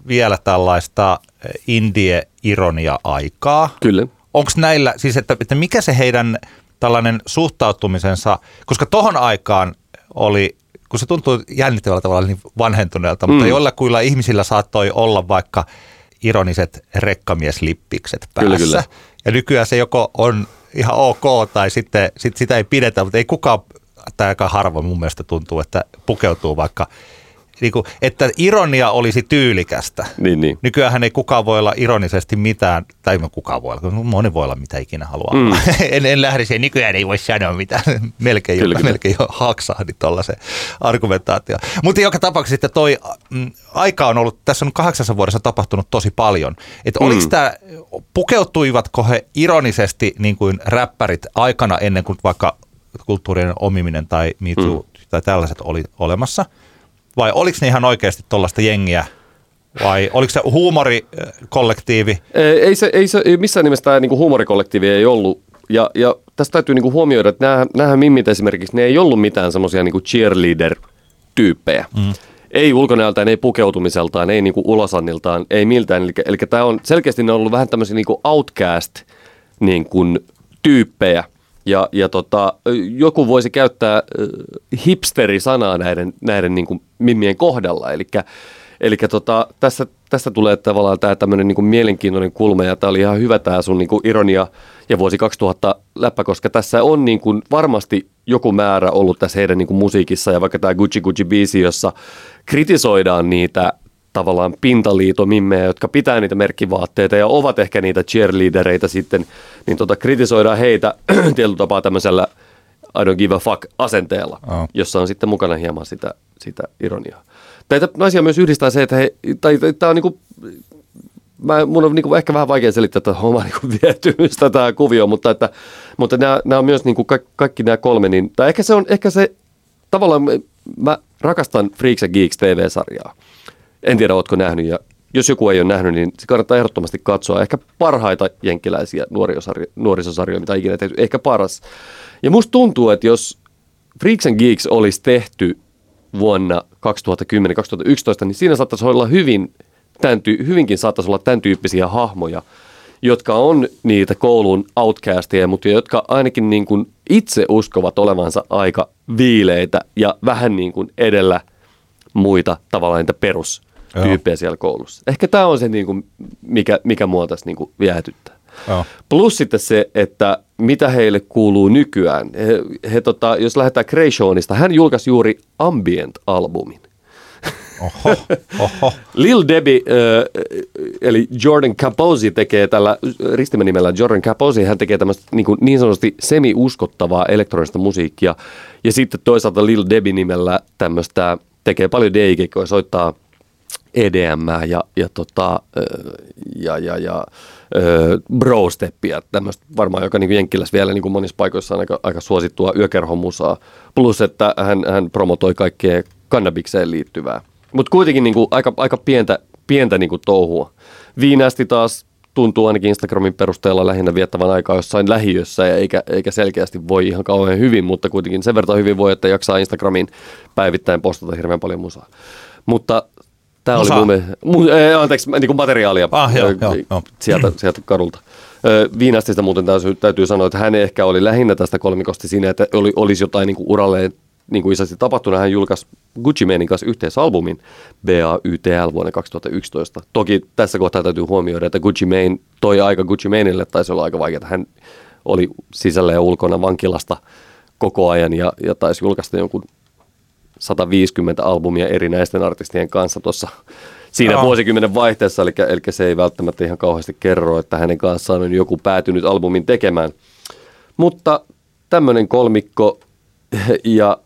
Speaker 3: vielä tällaista indie-ironia-aikaa.
Speaker 2: Kyllä.
Speaker 3: Onko näillä, siis että, että mikä se heidän tällainen suhtautumisensa, koska tohon aikaan oli kun se tuntuu jännittävällä tavalla niin vanhentuneelta, mm. mutta jollakuilla ihmisillä saattoi olla vaikka ironiset rekkamieslippikset päässä. Kyllä, kyllä. Ja nykyään se joko on ihan ok tai sitten sit sitä ei pidetä, mutta ei kukaan, tai aika harvoin mun mielestä tuntuu, että pukeutuu vaikka niin kuin, että ironia olisi tyylikästä.
Speaker 2: Niin, niin.
Speaker 3: Nykyään ei kukaan voi olla ironisesti mitään, tai kukaan voi olla, moni voi olla mitä ikinä haluaa. Mm. en, en lähde siihen, nykyään ei voi sanoa mitään. melkein, kyllä, jo, kyllä. melkein jo haksahdi tuolla argumentaatio. Mutta joka tapauksessa sitten toi mm, aika on ollut, tässä on kahdeksassa vuodessa tapahtunut tosi paljon. Että mm. tämä, pukeutuivatko he ironisesti niin kuin räppärit aikana ennen kuin vaikka kulttuurinen omiminen tai Too mm. tai tällaiset oli olemassa – vai oliko ne ihan oikeasti tuollaista jengiä? Vai oliko se huumorikollektiivi?
Speaker 2: Ei se, ei se missään nimessä tämä niinku huumorikollektiivi ei ollut. Ja, ja tästä täytyy niinku huomioida, että nämä, nämä mimmit esimerkiksi, ne ei ollut mitään semmoisia niinku cheerleader-tyyppejä. Mm. Ei ulkonäöltään, ei pukeutumiseltaan, ei niinku ulosanniltaan, ei miltään. Eli, eli tämä on selkeästi ne on ollut vähän tämmöisiä niinku outcast niin kuin, tyyppejä – ja, ja tota, joku voisi käyttää hipsteri-sanaa näiden, näiden niin kuin mimmien kohdalla. Eli Eli tota, tässä, tässä tulee tavallaan tämä tämmöinen niin mielenkiintoinen kulma ja tämä oli ihan hyvä tämä sun niin ironia ja vuosi 2000 läppä, koska tässä on niin kuin varmasti joku määrä ollut tässä heidän niin kuin musiikissa ja vaikka tämä Gucci Gucci biisi, jossa kritisoidaan niitä tavallaan pintaliitomimmejä, jotka pitää niitä merkkivaatteita ja ovat ehkä niitä cheerleadereita sitten, niin tota, kritisoidaan heitä tietyllä tapaa tämmöisellä I don't give a fuck asenteella, oh. jossa on sitten mukana hieman sitä, sitä ironiaa. Tätä naisia myös yhdistää se, että he, tai tämä on niinku, mä, mun on niinku ehkä vähän vaikea selittää tätä omaa niinku vietymystä tämä kuvio, mutta, että, mutta nämä, nämä on myös niinku kaikki, kaikki nämä kolme, niin, tai ehkä se on, ehkä se, tavallaan mä rakastan Freaks and Geeks TV-sarjaa. En tiedä, oletko nähnyt ja jos joku ei ole nähnyt, niin se kannattaa ehdottomasti katsoa. Ehkä parhaita jenkkiläisiä nuorisosarjoja, mitä ikinä tehty. Ehkä paras. Ja musta tuntuu, että jos Freaks and Geeks olisi tehty vuonna 2010-2011, niin siinä saattaisi olla hyvin, tämän ty- hyvinkin saattaisi olla tämän tyyppisiä hahmoja, jotka on niitä koulun outcasteja, mutta jotka ainakin niin kuin itse uskovat olevansa aika viileitä ja vähän niin kuin edellä muita tavallaan niitä perus tyyppejä siellä koulussa. Ehkä tämä on se, niin kuin, mikä, mikä mua tässä niin kuin viehätyttää. Joo. Plus sitten se, että mitä heille kuuluu nykyään. He, he tota, jos lähdetään Creationista, hän julkaisi juuri Ambient-albumin.
Speaker 3: Oho, oho.
Speaker 2: Lil Debbie, äh, eli Jordan Capozzi tekee tällä ristimänimellä Jordan Capozzi, hän tekee tämmöistä niin, kuin niin sanotusti semi-uskottavaa elektronista musiikkia. Ja sitten toisaalta Lil Debbie nimellä tämmöistä, tekee paljon DJ-keikkoja, soittaa EDM ja, ja, tota, ja, ja, ja bro-steppiä, tämmöistä varmaan, joka niin Jenkkilässä vielä niin kuin monissa paikoissa on aika, aika suosittua yökerhomusaa. Plus, että hän, hän promotoi kaikkea kannabikseen liittyvää. Mutta kuitenkin niin kuin aika, aika pientä, pientä niin kuin touhua. Viinästi taas tuntuu ainakin Instagramin perusteella lähinnä viettävän aikaa jossain lähiössä ja eikä, eikä selkeästi voi ihan kauhean hyvin, mutta kuitenkin sen verran hyvin voi, että jaksaa Instagramin päivittäin postata hirveän paljon musaa. Mutta tämä oli mun mielestä, mu, äh, anteeksi, niin kuin materiaalia
Speaker 3: ah, joo, joo, joo.
Speaker 2: Sieltä, sieltä kadulta. Viinastista muuten täytyy, täytyy sanoa, että hän ehkä oli lähinnä tästä kolmikosta siinä, että oli, olisi jotain niin kuin uralleen niin kuin isästi tapahtunut, hän julkaisi Gucci Manein kanssa yhteisalbumin BAYTL vuonna 2011. Toki tässä kohtaa täytyy huomioida, että Gucci Mane toi aika Gucci Mainille taisi olla aika vaikeaa. Hän oli sisällä ja ulkona vankilasta koko ajan ja, ja taisi julkaista jonkun 150 albumia erinäisten artistien kanssa tuossa siinä no. vuosikymmenen vaihteessa, eli, eli se ei välttämättä ihan kauheasti kerro, että hänen kanssaan on joku päätynyt albumin tekemään. Mutta tämmöinen kolmikko ja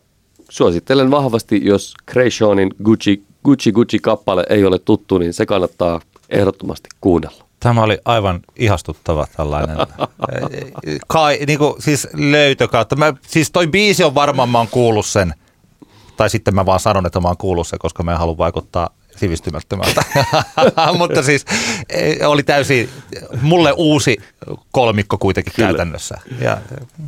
Speaker 2: suosittelen vahvasti, jos Creationin Gucci, Gucci Gucci kappale ei ole tuttu, niin se kannattaa ehdottomasti kuunnella.
Speaker 3: Tämä oli aivan ihastuttava tällainen kai, niin kuin, siis löytökautta. Mä, siis toi biisi on varmaan, mä oon kuullut sen. Tai sitten mä vaan sanon, että mä oon kuullut sen, koska mä en halua vaikuttaa sivistymättömältä. Mutta siis e, oli täysin mulle uusi kolmikko kuitenkin kyllä. käytännössä. Ja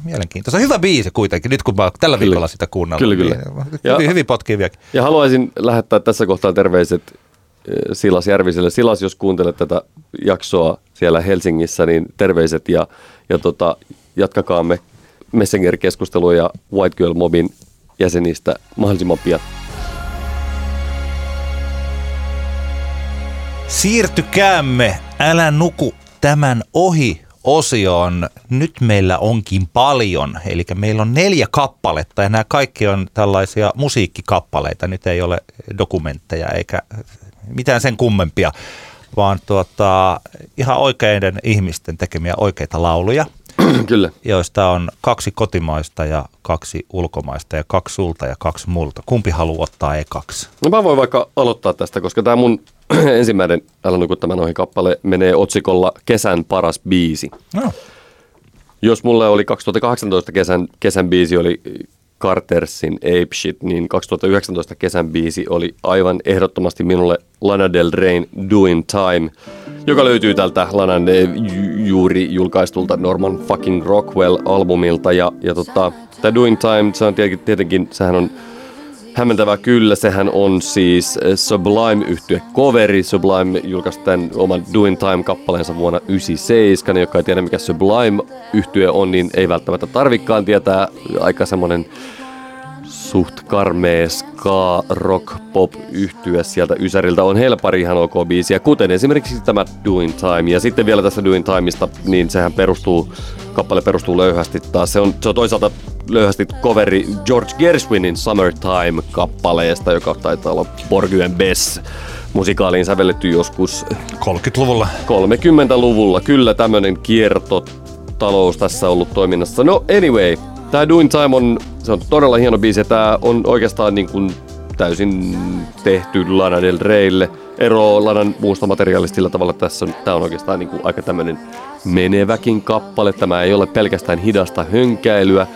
Speaker 3: mielenkiintoista. Hyvä biisi kuitenkin, nyt kun mä tällä kyllä. viikolla sitä kuunnellut.
Speaker 2: Kyllä, kyllä.
Speaker 3: Niin, ja, hyvin, hyvin potkiviakin.
Speaker 2: Ja haluaisin lähettää tässä kohtaa terveiset e, Silas Järviselle. Silas, jos kuuntelet tätä jaksoa siellä Helsingissä, niin terveiset ja, ja tota, jatkakaamme Messenger-keskustelua ja White Girl Mobin jäsenistä mahdollisimman pian.
Speaker 3: Siirtykäämme, älä nuku tämän ohi osioon. Nyt meillä onkin paljon, eli meillä on neljä kappaletta ja nämä kaikki on tällaisia musiikkikappaleita. Nyt ei ole dokumentteja eikä mitään sen kummempia, vaan tuota, ihan oikeiden ihmisten tekemiä oikeita lauluja.
Speaker 2: Kyllä.
Speaker 3: Joista on kaksi kotimaista ja kaksi ulkomaista ja kaksi sulta ja kaksi multa. Kumpi haluaa ottaa ekaksi?
Speaker 2: No mä voin vaikka aloittaa tästä, koska tämä mun ensimmäinen Älä nuku tämän ohi kappale menee otsikolla Kesän paras biisi. No. Jos mulle oli 2018 kesän, kesän biisi oli Cartersin Ape Shit, niin 2019 kesän biisi oli aivan ehdottomasti minulle Lana Del Reyn Doing Time, joka löytyy tältä Lanan juuri julkaistulta Norman fucking Rockwell-albumilta. Ja, ja tota, tämä Doing Time, se on tietenkin, sehän on hämmentävää kyllä, sehän on siis eh, sublime yhtye coveri. Sublime julkaisi tämän oman Doing Time-kappaleensa vuonna 1997. Joka ei tiedä mikä Sublime yhtye on, niin ei välttämättä tarvikkaan tietää. Aika semmonen suht karmea ska, rock, pop yhtyä sieltä Ysäriltä on helpari ihan ok biisiä, kuten esimerkiksi tämä Doing Time. Ja sitten vielä tästä Doing Timeista, niin sehän perustuu, kappale perustuu löyhästi taas. Se on, se on toisaalta löyhästi coveri George Gershwinin Summertime-kappaleesta, joka taitaa olla Borgyen Bess musikaaliin sävelletty joskus
Speaker 3: 30-luvulla.
Speaker 2: 30-luvulla, kyllä tämmöinen kiertotalous tässä ollut toiminnassa. No anyway, Tämä Doing Time on, se on todella hieno biisi tämä on oikeastaan niin kuin täysin tehty Lana Del Reylle. Ero Lanan muusta materiaalista sillä tavalla, että tässä on, tämä on oikeastaan niin kuin aika tämmöinen meneväkin kappale. Tämä ei ole pelkästään hidasta hönkäilyä,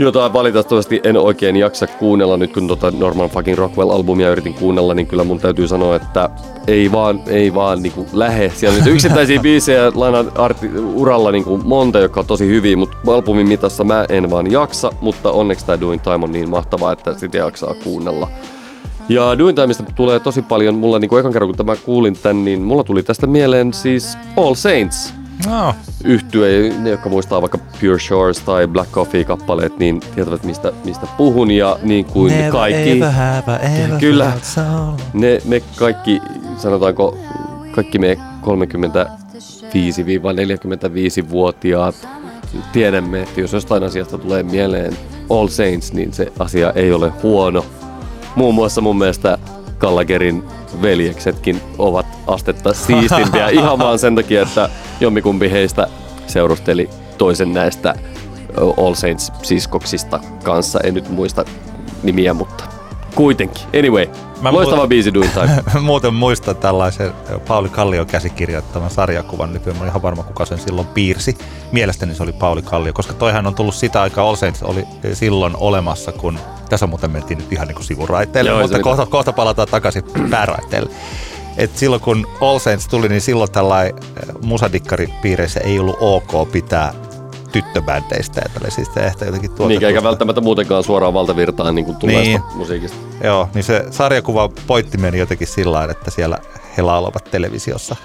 Speaker 2: jota valitettavasti en oikein jaksa kuunnella nyt, kun tota Norman fucking Rockwell-albumia yritin kuunnella, niin kyllä mun täytyy sanoa, että ei vaan, ei vaan niin kuin lähe. Siellä on yksittäisiä biisejä Lainan arti, uralla niin kuin monta, jotka on tosi hyviä, mutta albumin mitassa mä en vaan jaksa, mutta onneksi tämä Doing Time on niin mahtavaa, että sitä jaksaa kuunnella. Ja Doing Timeista tulee tosi paljon, mulla niin kuin ekan kerran kun tämä kuulin tän, niin mulla tuli tästä mieleen siis All Saints no. yhtye, ne jotka muistaa vaikka Pure Shores tai Black Coffee-kappaleet, niin tietävät mistä, mistä puhun ja niin kuin Never kaikki... Ever have, ever kyllä, ne, ne kaikki, sanotaanko, kaikki me 35-45-vuotiaat tiedämme, että jos jostain asiasta tulee mieleen All Saints, niin se asia ei ole huono. Muun muassa mun mielestä Kallagerin veljeksetkin ovat astetta siistimpiä ihan vaan sen takia, että jommikumpi heistä seurusteli toisen näistä All Saints-siskoksista kanssa. En nyt muista nimiä, mutta kuitenkin. Anyway, Mä loistava mu- biisi Doing Time.
Speaker 3: Muuten muistan tällaisen Pauli Kallion käsikirjoittaman sarjakuvan. Nyt ole ihan varma, kuka sen silloin piirsi. Mielestäni se oli Pauli Kallio, koska toihan on tullut sitä aikaa, All Saints oli silloin olemassa, kun tässä muuten mentiin nyt ihan niin kuin sivuraiteille, Joo, mutta kohta, kohta palataan takaisin pääraiteille. Et silloin kun All Saints tuli, niin silloin tällainen musadikkaripiireissä ei ollut ok pitää tyttöbändeistä ja tällaisista ehkä jotenkin tuotettu.
Speaker 2: Niin, eikä välttämättä muutenkaan suoraan valtavirtaan niin tulee niin. musiikista.
Speaker 3: Joo, niin se sarjakuva pointti meni jotenkin sillä että siellä he laulavat televisiossa.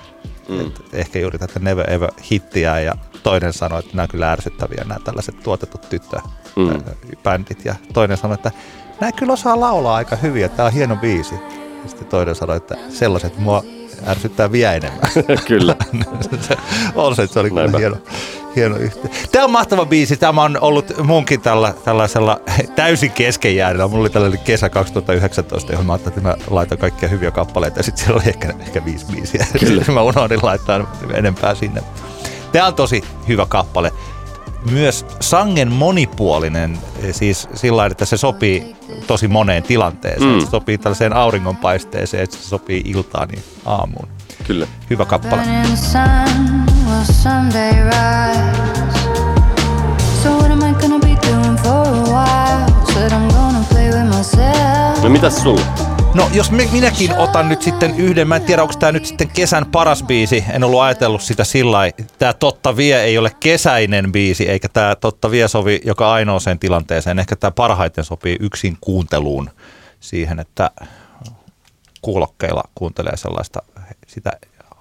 Speaker 3: Mm. Et ehkä juuri tätä Never Ever hittiä ja toinen sanoi, että nämä on kyllä ärsyttäviä nämä tällaiset tuotetut tyttöbändit. Mm. Ja toinen sanoi, että nämä kyllä osaa laulaa aika hyvin, että tämä on hieno biisi. Ja sitten toinen sanoi, että sellaiset mua ärsyttää vielä enemmän.
Speaker 2: kyllä.
Speaker 3: on se, että se oli kyllä hieno, hieno yhteen. Tämä on mahtava biisi. Tämä on ollut munkin tällä, tällaisella täysin keskenjäädellä. Mulla oli tällainen kesä 2019, johon mä ajattelin, että mä laitan kaikkia hyviä kappaleita. Ja sitten siellä oli ehkä, ehkä viisi biisiä. Kyllä. mä unohdin laittaa enempää sinne. Tämä on tosi hyvä kappale. Myös sangen monipuolinen, siis sillä että se sopii tosi moneen tilanteeseen. Mm. Se sopii tällaiseen auringonpaisteeseen, että se sopii iltaan ja aamuun.
Speaker 2: Kyllä.
Speaker 3: Hyvä kappale.
Speaker 2: No mitäs sulla?
Speaker 3: No jos minäkin otan nyt sitten yhden, mä en tiedä onko tämä nyt sitten kesän paras biisi, en ollut ajatellut sitä sillä Tämä Totta vie ei ole kesäinen biisi, eikä tämä Totta vie sovi joka ainoaseen tilanteeseen. Ehkä tämä parhaiten sopii yksin kuunteluun siihen, että kuulokkeilla kuuntelee sellaista sitä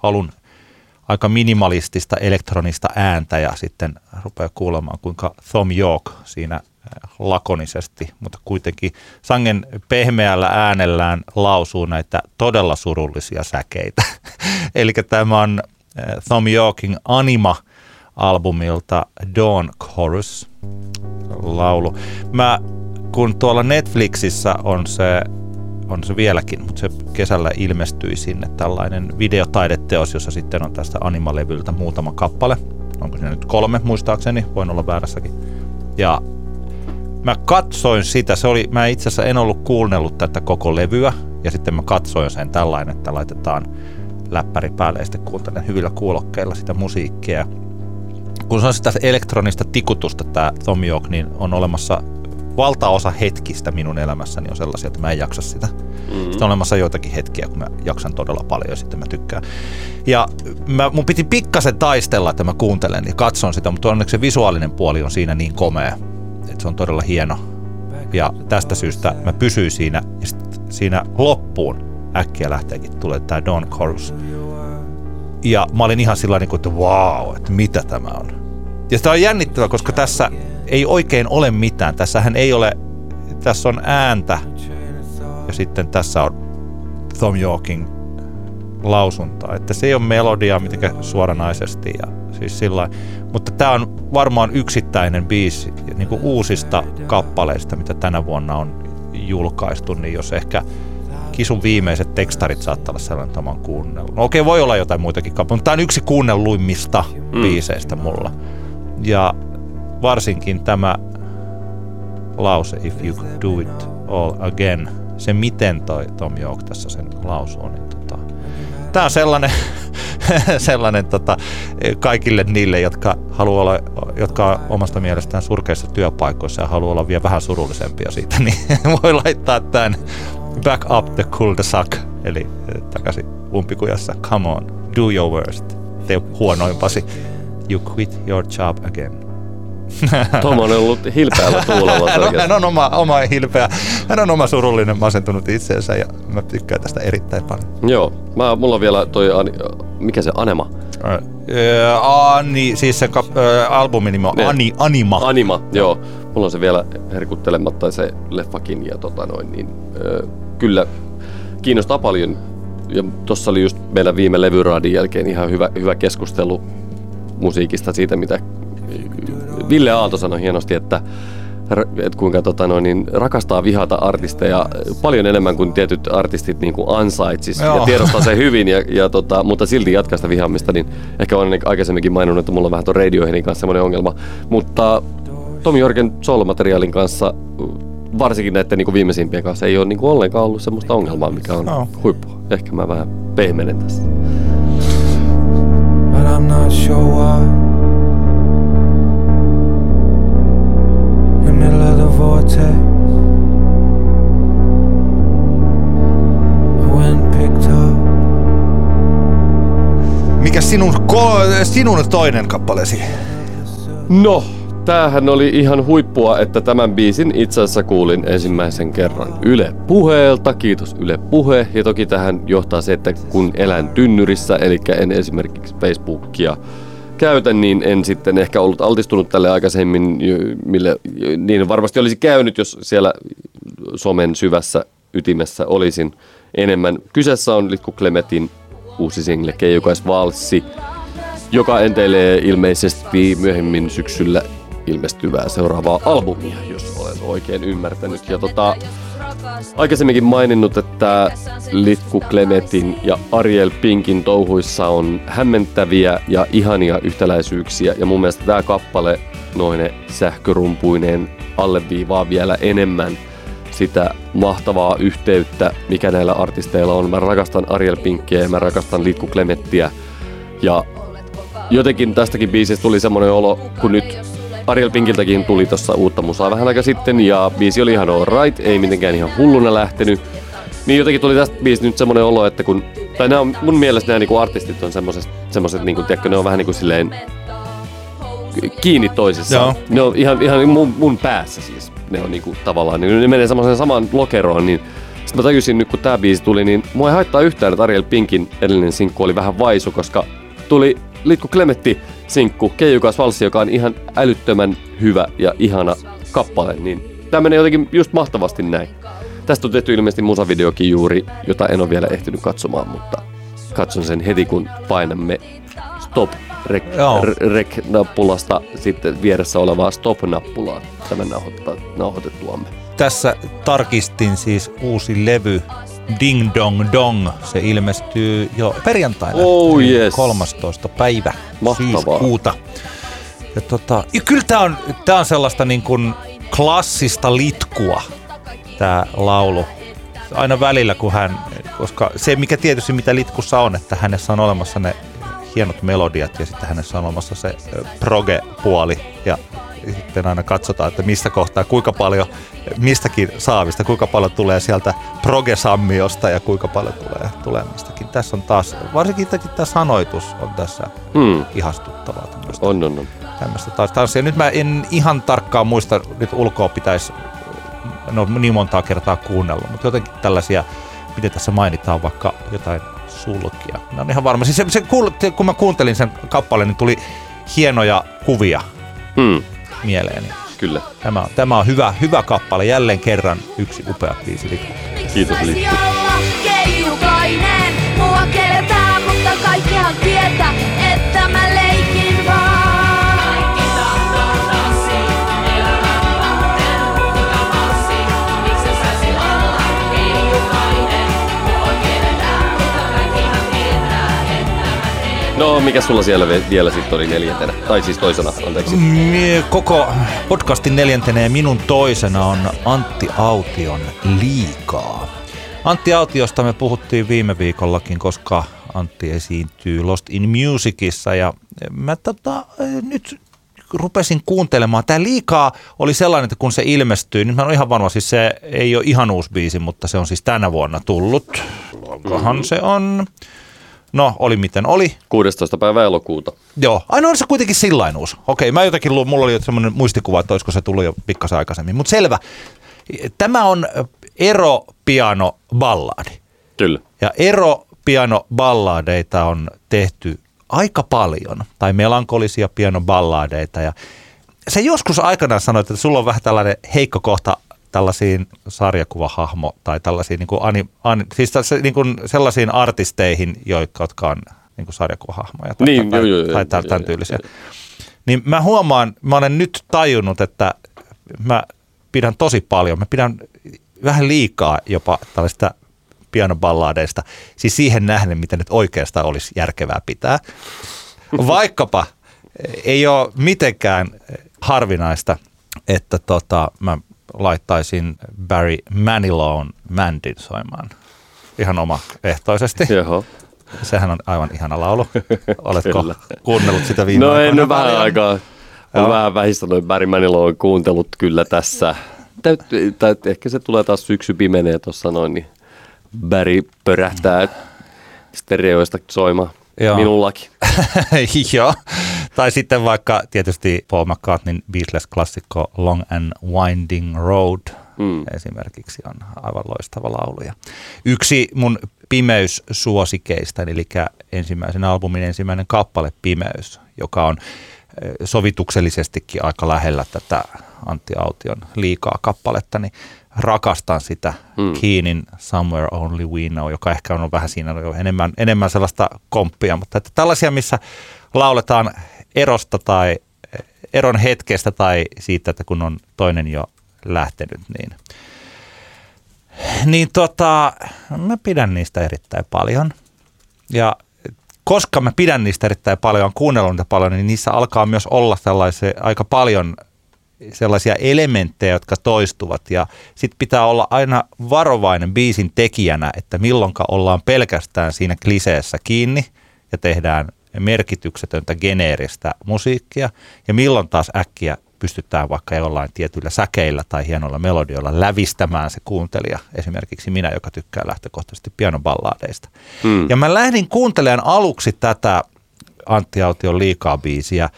Speaker 3: alun aika minimalistista elektronista ääntä ja sitten rupeaa kuulemaan, kuinka Tom York siinä lakonisesti, mutta kuitenkin sangen pehmeällä äänellään lausuu näitä todella surullisia säkeitä. Eli tämä on äh, Tom Yorkin Anima-albumilta Dawn Chorus laulu. Mä, kun tuolla Netflixissä on se on se vieläkin, mutta se kesällä ilmestyi sinne tällainen videotaideteos, jossa sitten on tästä animalevyltä muutama kappale. Onko siinä nyt kolme muistaakseni, voin olla väärässäkin. Ja mä katsoin sitä, se oli, mä itse asiassa en ollut kuunnellut tätä koko levyä, ja sitten mä katsoin sen tällainen, että laitetaan läppäri päälle ja sitten kuuntelen hyvillä kuulokkeilla sitä musiikkia. Kun se on sitä elektronista tikutusta tämä Tom York, niin on olemassa valtaosa hetkistä minun elämässäni on sellaisia, että mä en jaksa sitä. Mm-hmm. Sitten on olemassa joitakin hetkiä, kun mä jaksan todella paljon ja sitten mä tykkään. Ja mä, mun piti pikkasen taistella, että mä kuuntelen ja katson sitä, mutta onneksi se visuaalinen puoli on siinä niin komea, että se on todella hieno. Ja tästä syystä mä pysyin siinä ja siinä loppuun äkkiä lähteekin tulee tämä Dawn Chorus. Ja mä olin ihan sillä niin että wow, että mitä tämä on. Ja sitä on jännittävä, koska tässä ei oikein ole mitään. Tässähän ei ole, tässä on ääntä ja sitten tässä on Tom Yorkin lausunta. Että se ei ole melodia mitenkään suoranaisesti ja siis sillä Mutta tämä on varmaan yksittäinen biisi niin kuin uusista kappaleista, mitä tänä vuonna on julkaistu, niin jos ehkä Kisun viimeiset tekstarit saattaa olla sellainen, että mä kuunnellut. No okei, voi olla jotain muitakin kappaleita, mutta tämä on yksi kuunnelluimmista mm. biiseistä mulla. Ja varsinkin tämä lause, if you could do it all again, se miten toi Tom York tässä sen lausuu, niin tämä on sellainen, sellainen tota, kaikille niille, jotka haluaa olla, jotka on omasta mielestään surkeissa työpaikoissa ja haluaa olla vielä vähän surullisempia siitä, niin voi laittaa tämän back up the cul-de-sac, eli takaisin umpikujassa, come on, do your worst, tee huonoimpasi, you quit your job again.
Speaker 2: Tom on ollut hilpeällä tuulella.
Speaker 3: hän, hän on oma, oma hilpeä, hän on oma surullinen masentunut itseensä ja mä tykkään tästä erittäin paljon.
Speaker 2: Joo, mä, mulla on vielä toi, mikä se, Anema?
Speaker 3: Äh, Ani, siis se kap, äh, albumin nimi on Ani, Anima.
Speaker 2: Anima, joo. Mulla on se vielä herkuttelematta se leffakin ja tota noin, niin äh, kyllä kiinnostaa paljon. Ja tuossa oli just meillä viime levyraadin jälkeen ihan hyvä, hyvä keskustelu musiikista siitä, mitä Ville Aalto sanoi hienosti, että että kuinka tota, no, niin, rakastaa vihata artisteja paljon enemmän kuin tietyt artistit niin kuin ansaitsis
Speaker 3: Joo.
Speaker 2: ja tiedostaa se hyvin, ja, ja, tota, mutta silti jatkaa sitä vihaamista, niin ehkä olen aikaisemminkin maininnut, että mulla on vähän tuon Radioheadin kanssa semmoinen ongelma, mutta Tomi Jorgen solomateriaalin kanssa varsinkin näiden niin kuin viimeisimpien kanssa ei ole niin kuin ollenkaan ollut semmoista ongelmaa, mikä on
Speaker 3: No.
Speaker 2: huippu. Ehkä mä vähän pehmenen tässä.
Speaker 4: but I'm not sure why.
Speaker 3: Mikä sinun, ko- sinun toinen kappaleesi?
Speaker 2: No, tämähän oli ihan huippua, että tämän biisin itse asiassa kuulin ensimmäisen kerran Yle Puheelta. Kiitos Yle Puhe. Ja toki tähän johtaa se, että kun elän tynnyrissä, eli en esimerkiksi Facebookia käytä, niin en sitten ehkä ollut altistunut tälle aikaisemmin, mille niin varmasti olisi käynyt, jos siellä somen syvässä ytimessä olisin enemmän. Kyseessä on Litku Klemetin uusi single Keijukais Valssi, joka enteilee ilmeisesti myöhemmin syksyllä ilmestyvää seuraavaa albumia, jos olen oikein ymmärtänyt. Ja tota, aikaisemminkin maininnut, että Litku Klemetin ja Ariel Pinkin touhuissa on hämmentäviä ja ihania yhtäläisyyksiä. Ja mun mielestä tämä kappale noine sähkörumpuineen alleviivaa vielä enemmän sitä mahtavaa yhteyttä, mikä näillä artisteilla on. Mä rakastan Ariel Pinkkiä ja mä rakastan Litku Klemettiä. Ja jotenkin tästäkin biisistä tuli semmoinen olo, kun nyt Ariel Pinkiltäkin tuli tuossa uutta musaa vähän aika sitten ja biisi oli ihan alright, ei mitenkään ihan hulluna lähtenyt. Niin jotenkin tuli tästä biisistä nyt semmoinen olo, että kun, tai nämä on, mun mielestä nämä niinku artistit on semmoiset, semmoiset niinku, tiedätkö, ne on vähän niinku silleen kiinni toisissaan.
Speaker 3: Joo.
Speaker 2: Ne on ihan, ihan mun, mun päässä siis. Ne on niinku tavallaan, niin ne menee semmoiseen samaan lokeroon, niin sitten mä tajusin nyt, kun tää biisi tuli, niin mua ei haittaa yhtään, että Ariel Pinkin edellinen sinkku oli vähän vaisu, koska tuli Litku Klemetti sinkku, Keijukas Valssi, joka on ihan älyttömän hyvä ja ihana kappale, niin tää menee jotenkin just mahtavasti näin. Tästä on tehty ilmeisesti musavideokin juuri, jota en ole vielä ehtinyt katsomaan, mutta katson sen heti, kun painamme stop rec-nappulasta sitten vieressä olevaa stop-nappulaa tämän nauhoitettuamme.
Speaker 3: Tässä tarkistin siis uusi levy Ding Dong Dong. Se ilmestyy jo perjantaina.
Speaker 2: Oh yes.
Speaker 3: 13. päivä
Speaker 2: Mahtavaa.
Speaker 3: syyskuuta. Ja, tota, ja kyllä tämä on, tää on sellaista niin kuin klassista litkua, tämä laulu. Aina välillä, kun hän, koska se mikä tietysti mitä litkussa on, että hänessä on olemassa ne hienot melodiat ja sitten hänessä on olemassa se proge-puoli ja sitten aina katsotaan, että mistä kohtaa, kuinka paljon mistäkin saavista, kuinka paljon tulee sieltä progesammiosta ja kuinka paljon tulee, tulee mistäkin. Tässä on taas, varsinkin tämä sanoitus on tässä
Speaker 2: Hmm.
Speaker 3: ihastuttavaa tämmöistä,
Speaker 2: On, on, on.
Speaker 3: tämmöistä taas tanssia. Nyt mä en ihan tarkkaan muista, nyt ulkoa pitäisi no niin montaa kertaa kuunnella, mutta jotenkin tällaisia, miten tässä mainitaan vaikka jotain sulkia. Mä oon ihan varma. Siis se, se, kuul- kun mä kuuntelin sen kappaleen, niin tuli hienoja kuvia
Speaker 2: Hmm.
Speaker 3: mieleeni.
Speaker 2: Kyllä.
Speaker 3: Tämä on, tämä on hyvä, hyvä kappale. Jälleen kerran yksi upea biisi.
Speaker 2: Kiitos,
Speaker 5: keijukainen,
Speaker 2: No, mikä sulla siellä vielä sitten oli neljäntenä? Tai siis toisena, anteeksi.
Speaker 3: Mie- Koko podcastin neljäntenä ja minun toisena on Antti Aution Liikaa. Antti Autiosta me puhuttiin viime viikollakin, koska Antti esiintyy Lost in Musicissa ja mä tota, nyt rupesin kuuntelemaan. Tämä Liikaa oli sellainen, että kun se ilmestyi, niin mä oon ihan varma, siis se ei ole ihan uusi biisi, mutta se on siis tänä vuonna tullut. Onkohan se on? No, oli miten oli.
Speaker 2: 16. päivä elokuuta.
Speaker 3: Joo, aina on se kuitenkin sillain uusi. Okei, mä jotenkin, lu- mulla oli semmoinen muistikuva, että olisiko se tullut jo pikkasen aikaisemmin. Mutta selvä. Tämä on ero piano balladi.
Speaker 2: Kyllä.
Speaker 3: Ja ero piano balladeita on tehty aika paljon, tai melankolisia piano balladeita. Ja se joskus aikanaan sanoit, että sulla on vähän tällainen heikko kohta tällaisiin sarjakuvahahmo tai tällaisiin niin kuin ani, ani, siis tässä, niin kuin sellaisiin artisteihin, jotka, jotka on niin kuin sarjakuvahahmoja tai,
Speaker 2: Niin,
Speaker 3: tai,
Speaker 2: joo, joo, joo,
Speaker 3: tai, tai
Speaker 2: joo,
Speaker 3: tämän
Speaker 2: joo,
Speaker 3: tyylisiä.
Speaker 2: joo.
Speaker 3: Niin mä huomaan, mä olen nyt tajunnut, että mä pidän tosi paljon. Mä pidän vähän liikaa jopa tällaista pianoballadeista, siis siihen nähden, mitä nyt oikeastaan olisi järkevää pitää. Vaikkapa ei ole mitenkään harvinaista, että tota, mä laittaisin Barry Manilow'n Mandin soimaan ihan oma ehtoisesti.
Speaker 2: Joo.
Speaker 3: Sehän on aivan ihana laulu. Oletko
Speaker 2: Kyllä.
Speaker 3: kuunnellut sitä viime
Speaker 2: No en vähän
Speaker 3: paljon?
Speaker 2: aikaa. On
Speaker 3: Joo.
Speaker 2: vähän vähistä noin Barry Manilow kuuntelut kyllä tässä. Täyt, tai ehkä se tulee taas syksy pimenee tuossa noin, niin Barry pörähtää stereoista soimaan.
Speaker 3: Joo.
Speaker 2: Minullakin.
Speaker 3: Joo. Tai sitten vaikka tietysti Paul McCartneyn Beatles-klassikko Long and Winding Road
Speaker 2: Mm.
Speaker 3: esimerkiksi on aivan loistava laulu. Ja yksi mun pimeyssuosikeista, eli ensimmäisen albumin ensimmäinen kappale Pimeys, joka on sovituksellisestikin aika lähellä tätä Antti Aution liikaa kappaletta, niin rakastan sitä
Speaker 2: Mm.
Speaker 3: Keenin Somewhere Only We Know, joka ehkä on vähän siinä jo enemmän, enemmän sellaista komppia, mutta että tällaisia, missä lauletaan erosta tai eron hetkestä tai siitä, että kun on toinen jo lähtenyt, niin, niin tota, mä pidän niistä erittäin paljon. Ja koska mä pidän niistä erittäin paljon, on kuunnellut niitä paljon, niin niissä alkaa myös olla sellaisia aika paljon sellaisia elementtejä, jotka toistuvat. Ja sitten pitää olla aina varovainen biisin tekijänä, että milloinka ollaan pelkästään siinä kliseessä kiinni ja tehdään merkityksetöntä geneeristä musiikkia. Ja milloin taas äkkiä pystytään vaikka jollain tietyillä säkeillä tai hienoilla melodioilla lävistämään se kuuntelija. Esimerkiksi minä, joka tykkää lähtökohtaisesti pianoballadeista.
Speaker 2: Mm.
Speaker 3: Ja mä lähdin kuuntelemaan aluksi tätä Antti Aution liikaa biisiä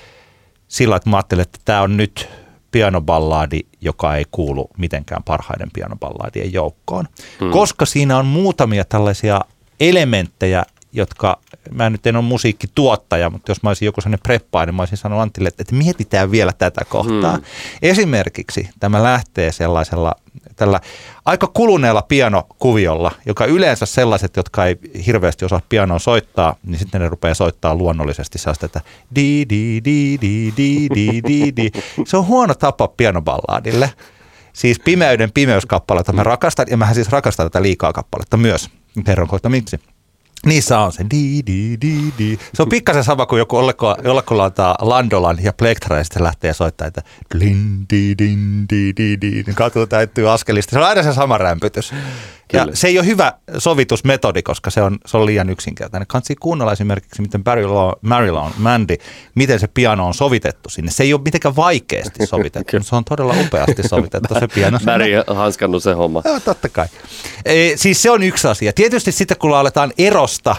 Speaker 3: sillä, että mä ajattelin, että tämä on nyt pianoballadi, joka ei kuulu mitenkään parhaiden pianoballadien joukkoon. Hmm. Koska siinä on muutamia tällaisia elementtejä, jotka, mä nyt en ole musiikkituottaja, mutta jos mä olisin joku sellainen preppaa, niin mä olisin sanonut Antille, että, mietitään vielä tätä kohtaa. Hmm. Esimerkiksi tämä lähtee sellaisella tällä aika kuluneella pianokuviolla, joka yleensä sellaiset, jotka ei hirveästi osaa pianoa soittaa, niin sitten ne rupeaa soittaa luonnollisesti sellaista, että di di di di di di di di. Se on huono tapa pianoballadille. Siis pimeyden pimeyskappaletta mä rakastan, ja mähän siis rakastan tätä liikaa kappaletta myös. Kerron kohta miksi. Niissä on se di di di di. Se on pikkasen sama kuin joku jollakulla antaa Landolan ja Plektra ja sitten lähtee soittaa, että din di din di di di. Niin katu täyttyy askelista. Se on aina se sama rämpytys. Ja
Speaker 2: Kyllä.
Speaker 3: se ei ole hyvä sovitusmetodi, koska se on, se on liian yksinkertainen. Kansi kuunnella esimerkiksi, miten Barry Law, Marilyn, Mandy, miten se piano on sovitettu sinne. Se ei ole mitenkään vaikeasti sovitettu, mutta se on todella upeasti sovitettu se piano.
Speaker 2: Barry hanskannut se homma.
Speaker 3: Joo, totta kai. E, siis se on yksi asia. Tietysti sitten kun aletaan erosta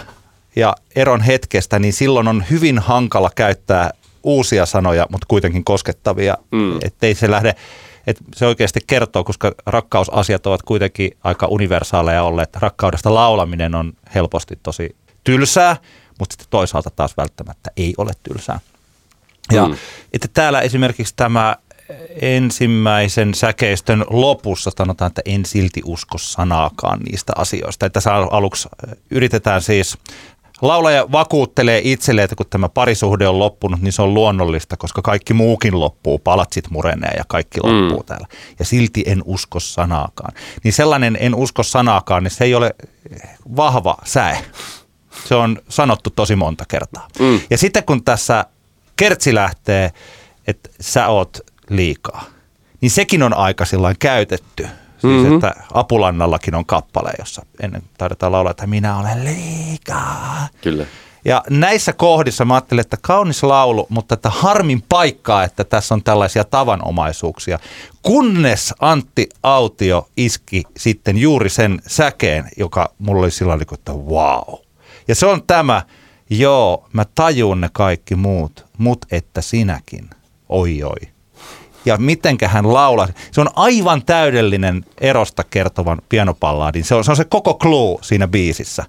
Speaker 3: ja eron hetkestä, niin silloin on hyvin hankala käyttää uusia sanoja, mutta kuitenkin koskettavia,
Speaker 2: mm.
Speaker 3: ettei se lähde, että se oikeasti kertoo, koska rakkausasiat ovat kuitenkin aika universaaleja olleet. Rakkaudesta laulaminen on helposti tosi tylsää, mutta sitten toisaalta taas välttämättä ei ole tylsää. Ja
Speaker 2: Mm.
Speaker 3: että täällä esimerkiksi tämä ensimmäisen säkeistön lopussa sanotaan, että en silti usko sanaakaan niistä asioista. Että tässä al- aluksi yritetään siis, laulaja vakuuttelee itselleen, että kun tämä parisuhde on loppunut, niin se on luonnollista, koska kaikki muukin loppuu, palatsit murenee ja kaikki loppuu
Speaker 2: Mm.
Speaker 3: täällä. Ja silti en usko sanaakaan. Niin sellainen en usko sanaakaan, niin se ei ole vahva säe. Se on sanottu tosi monta kertaa.
Speaker 2: Mm.
Speaker 3: Ja sitten kun tässä kertsi lähtee, että sä oot liikaa, niin sekin on aika käytetty. Siis,
Speaker 2: Mhm.
Speaker 3: mm-hmm. että Apulannallakin on kappale, jossa ennen taidetaan laulaa, että minä olen liikaa.
Speaker 2: Kyllä.
Speaker 3: Ja näissä kohdissa mä ajattelin, että kaunis laulu, mutta että harmin paikkaa, että tässä on tällaisia tavanomaisuuksia. Kunnes Antti Autio iski sitten juuri sen säkeen, joka mulla oli sillä tavalla, että wow. Ja se on tämä, joo, mä tajun ne kaikki muut, mut että sinäkin, oi oi. Ja mitenkä hän laulaa. Se on aivan täydellinen erosta kertovan pianopallaadin. Se on, se on se koko clue siinä biisissä.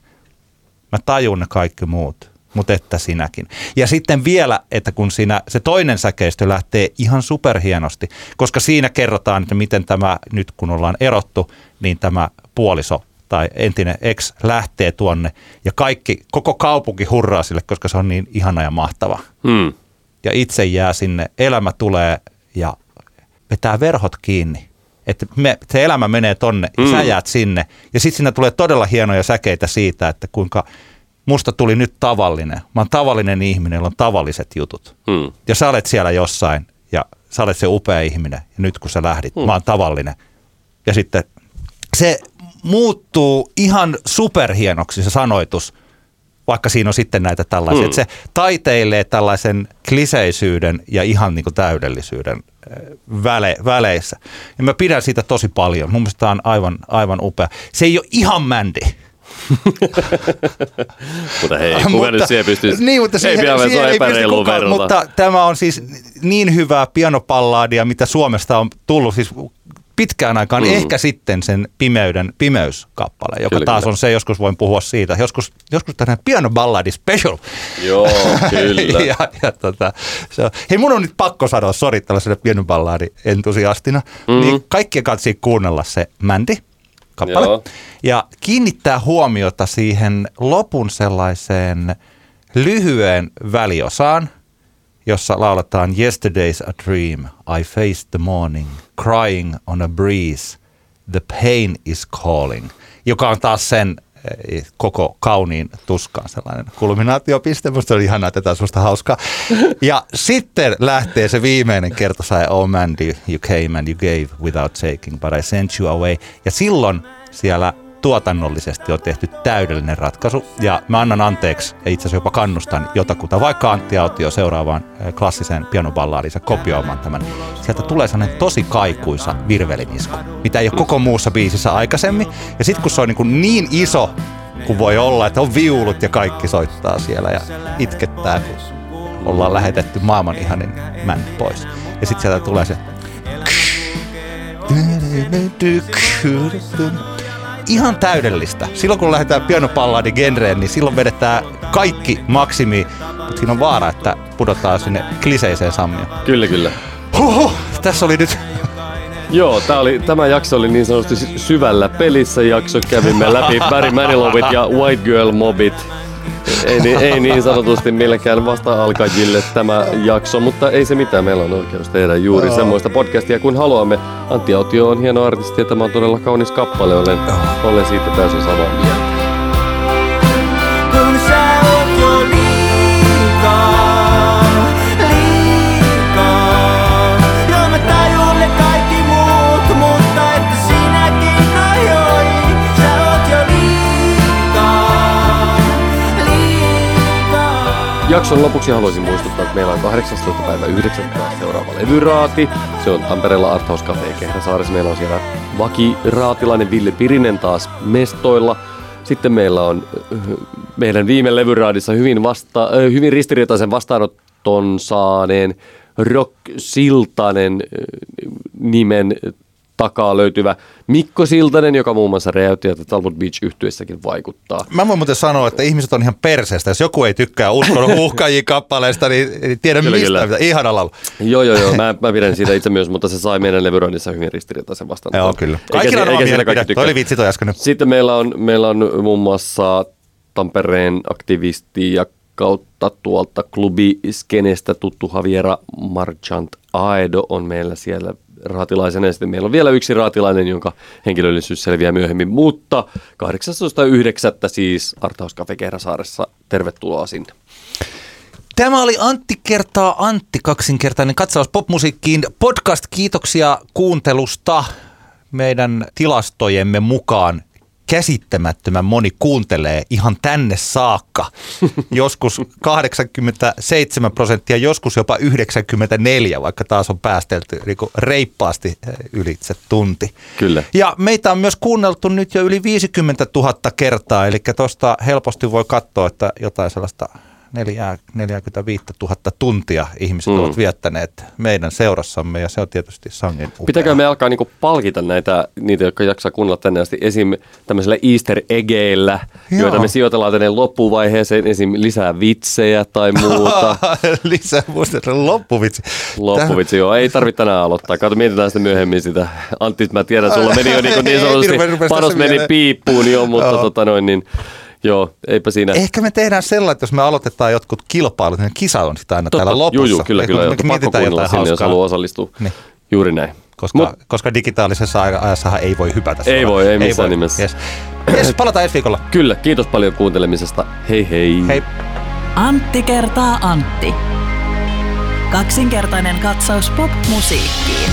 Speaker 3: Mä tajun ne kaikki muut, mutta että sinäkin. Ja sitten vielä, että kun siinä se toinen säkeistö lähtee ihan superhienosti, koska siinä kerrotaan, että miten tämä, nyt kun ollaan erottu, niin tämä puoliso tai entinen ex lähtee tuonne ja kaikki, koko kaupunki hurraa sille, koska se on niin ihana ja mahtava.
Speaker 2: Mm.
Speaker 3: Ja itse jää sinne, elämä tulee ja vetää verhot kiinni, että me, se elämä menee tonne ja
Speaker 2: Mm.
Speaker 3: sä jäät sinne. Ja sitten siinä tulee todella hienoja säkeitä siitä, että kuinka musta tuli nyt tavallinen. Mä oon tavallinen ihminen, jolla on tavalliset jutut.
Speaker 2: Hmm.
Speaker 3: Ja sä olet siellä jossain ja sä olet se upea ihminen. Ja nyt kun sä lähdit,
Speaker 2: Hmm.
Speaker 3: mä oon tavallinen. Ja sitten se muuttuu ihan superhienoksi se sanoitus, vaikka siinä on sitten näitä tällaisia. Että se taiteilee tällaisen kliseisyyden ja ihan niin kuin täydellisyyden äh, väle, väleissä. Ja mä pidän siitä tosi paljon. Mun mielestä tää on aivan, aivan upea. Se ei ole ihan mändi.
Speaker 2: Mutta hei, kuka nyt siihen pystyisi?
Speaker 3: Niin, mutta
Speaker 2: ei
Speaker 3: siihen,
Speaker 2: pidä
Speaker 3: siihen ei pysty kukaan, mutta tämä on siis niin hyvää pianopalladia, mitä Suomesta on tullut siis pitkään aikaan,
Speaker 2: Mm.
Speaker 3: mm. ehkä sitten sen pimeyden pimeyskappale, joka
Speaker 2: Kyllä,
Speaker 3: taas
Speaker 2: kyllä.
Speaker 3: on se, joskus voin puhua siitä, joskus, joskus tämmöinen pianoballadi special.
Speaker 2: Joo, kyllä.
Speaker 3: ja, ja tota, se on, hei mun on nyt pakko sanoa, sori tällaiselle pianoballadi entusiastina,
Speaker 2: Mhm.
Speaker 3: mm-hmm. niin kaikkien kanssa kuunnella se Mandy kappale
Speaker 2: Joo.
Speaker 3: ja kiinnittää huomiota siihen lopun sellaiseen lyhyen väliosaan, jossa lauletaan Yesterday's a dream, I faced the morning, crying on a breeze, the pain is calling, joka on taas sen eh, koko kauniin tuskaan sellainen kulminaatiopiste. Musta oli ihanaa, että tämä on hauskaa. Ja sitten lähtee se viimeinen kertosäe, Oh Mandy, you came and you gave without taking, but I sent you away. Ja silloin siellä tuotannollisesti on tehty täydellinen ratkaisu. Ja mä annan anteeksi ja itse asiassa jopa kannustan jotakuta, vaikka Antti Autio seuraavaan eh, klassiseen pianoballaadinsa kopioimaan tämän. Sieltä tulee sellainen tosi kaikuisa virvelinisku, mitä ei ole koko muussa biisissä aikaisemmin. Ja sitten kun se on niin, niin iso kuin voi olla, että on viulut ja kaikki soittaa siellä ja itkettää, kun ollaan lähetetty maailman ihanin männy pois. Ja sitten sieltä tulee se ihan täydellistä. Silloin kun lähdetään pianopalladi genreen, niin silloin vedetään kaikki maksimi, mutta siinä on vaara, että pudotaan sinne kliseiseen sammioon.
Speaker 2: Kyllä, kyllä.
Speaker 3: Huhhuh, tässä oli nyt
Speaker 2: Joo, tää oli, tämä jakso oli niin sanotusti sy- syvällä pelissä jakso. Kävimme läpi Barry Manilowit ja White Girl Mobit. Ei, niin- ei niin sanotusti millekään vasta-alkajille tämä jakso, mutta ei se mitään. Meillä on oikeus tehdä juuri semmoista podcastia kuin haluamme. Antti Autio on hieno artisti ja tämä on todella kaunis kappale. Olen, olen siitä täysin samaa mieltä. Jakson lopuksi haluaisin muistuttaa, että meillä on 18. päivä 9. seuraava levyraati. Se on Tampereella Arthouse Cafe Kehräsaaressa. Meillä on siellä vakiraatilainen Ville Pirinen taas mestoilla. Sitten meillä on äh, meidän viime levyraadissa hyvin, vasta, äh, hyvin ristiriitaisen vastaanoton saaneen Rock Siltanen äh, nimen takaa löytyvä Mikko Siltanen, joka muun muassa räjäytti, että Talbot Beach yhtyessäkin vaikuttaa.
Speaker 3: Mä voin muuten sanoa, että ihmiset on ihan perseestä. Jos joku ei tykkää uskon uhkajia kappaleesta, niin ei tiedä
Speaker 2: Kyllä,
Speaker 3: mistä.
Speaker 2: kyllä.
Speaker 3: Mitä. Ihana laulu.
Speaker 2: Joo, joo, joo. Mä, mä pidän siitä itse myös, mutta se sai meidän levyroinnissa hyvin ristiriitaisen vastaan.
Speaker 3: Joo, kyllä.
Speaker 2: Eikä,
Speaker 3: Kaikilla on
Speaker 2: eikä
Speaker 3: oma
Speaker 2: siinä kaikki tykkää.
Speaker 3: Toi oli vitsi toi äsken.
Speaker 2: Sitten meillä on, meillä on muun muassa Tampereen aktivisti ja kautta tuolta klubiskenestä tuttu Javiera Marchant Aedo on meillä siellä raatilaisena. Ja sitten meillä on vielä yksi raatilainen, jonka henkilöllisyys selviää myöhemmin. Mutta 18.9. siis Arthaus Cafe Kehräsaaressa. Tervetuloa sinne.
Speaker 3: Tämä oli Antti kertaa Antti kaksinkertainen katsaus popmusiikkiin. Podcast, kiitoksia kuuntelusta. Meidän tilastojemme mukaan käsittämättömän moni kuuntelee ihan tänne saakka. Joskus 87 prosenttia, joskus jopa 94, vaikka taas on päästelty niin kuin reippaasti eh, ylitse tunti.
Speaker 2: Kyllä.
Speaker 3: Ja meitä on myös kuunneltu nyt jo yli 50 000 kertaa, eli tuosta helposti voi katsoa, että jotain sellaista 4, 45 000 tuntia ihmiset
Speaker 2: Mm.
Speaker 3: ovat viettäneet meidän seurassamme, ja se on tietysti sangen upea.
Speaker 2: Pitääkö me alkaa niinku palkita näitä, niitä, jotka jaksaa kuunnella tänne asti esim. tämmöisellä easter eggeillä,
Speaker 3: Joo.
Speaker 2: joita me sijoitellaan tänne loppuvaiheeseen, esim. lisää vitsejä tai muuta.
Speaker 3: Lisää muistaa loppuvitsi.
Speaker 2: Loppuvitsi, joo, ei tarvitse tänään aloittaa. Kato, mietitään sitten myöhemmin sitä. Antti, mä tiedän, sulla meni jo niin, niin
Speaker 3: Ei,
Speaker 2: sanotusti, panos meni piippuun jo, mutta tota noin, niin Joo, eipä siinä.
Speaker 3: Ehkä me tehdään sellainen, että jos me aloitetaan jotkut kilpailut, niin kisa on sitä aina Totta, täällä lopussa.
Speaker 2: Joo, joo, kyllä, kyllä.
Speaker 3: Me mietitään jotain
Speaker 2: sinne, jos haluaa osallistua.
Speaker 3: Niin.
Speaker 2: Juuri näin.
Speaker 3: Koska,
Speaker 2: Mut,
Speaker 3: koska digitaalisessa ajassahan ei voi hypätä.
Speaker 2: Ei voi, ei missään ei voi. nimessä.
Speaker 3: Yes. yes, palataan ensi viikolla.
Speaker 2: Kyllä, kiitos paljon kuuntelemisesta. Hei hei.
Speaker 3: Hei.
Speaker 1: Antti kertaa Antti. Kaksinkertainen katsaus popmusiikkiin.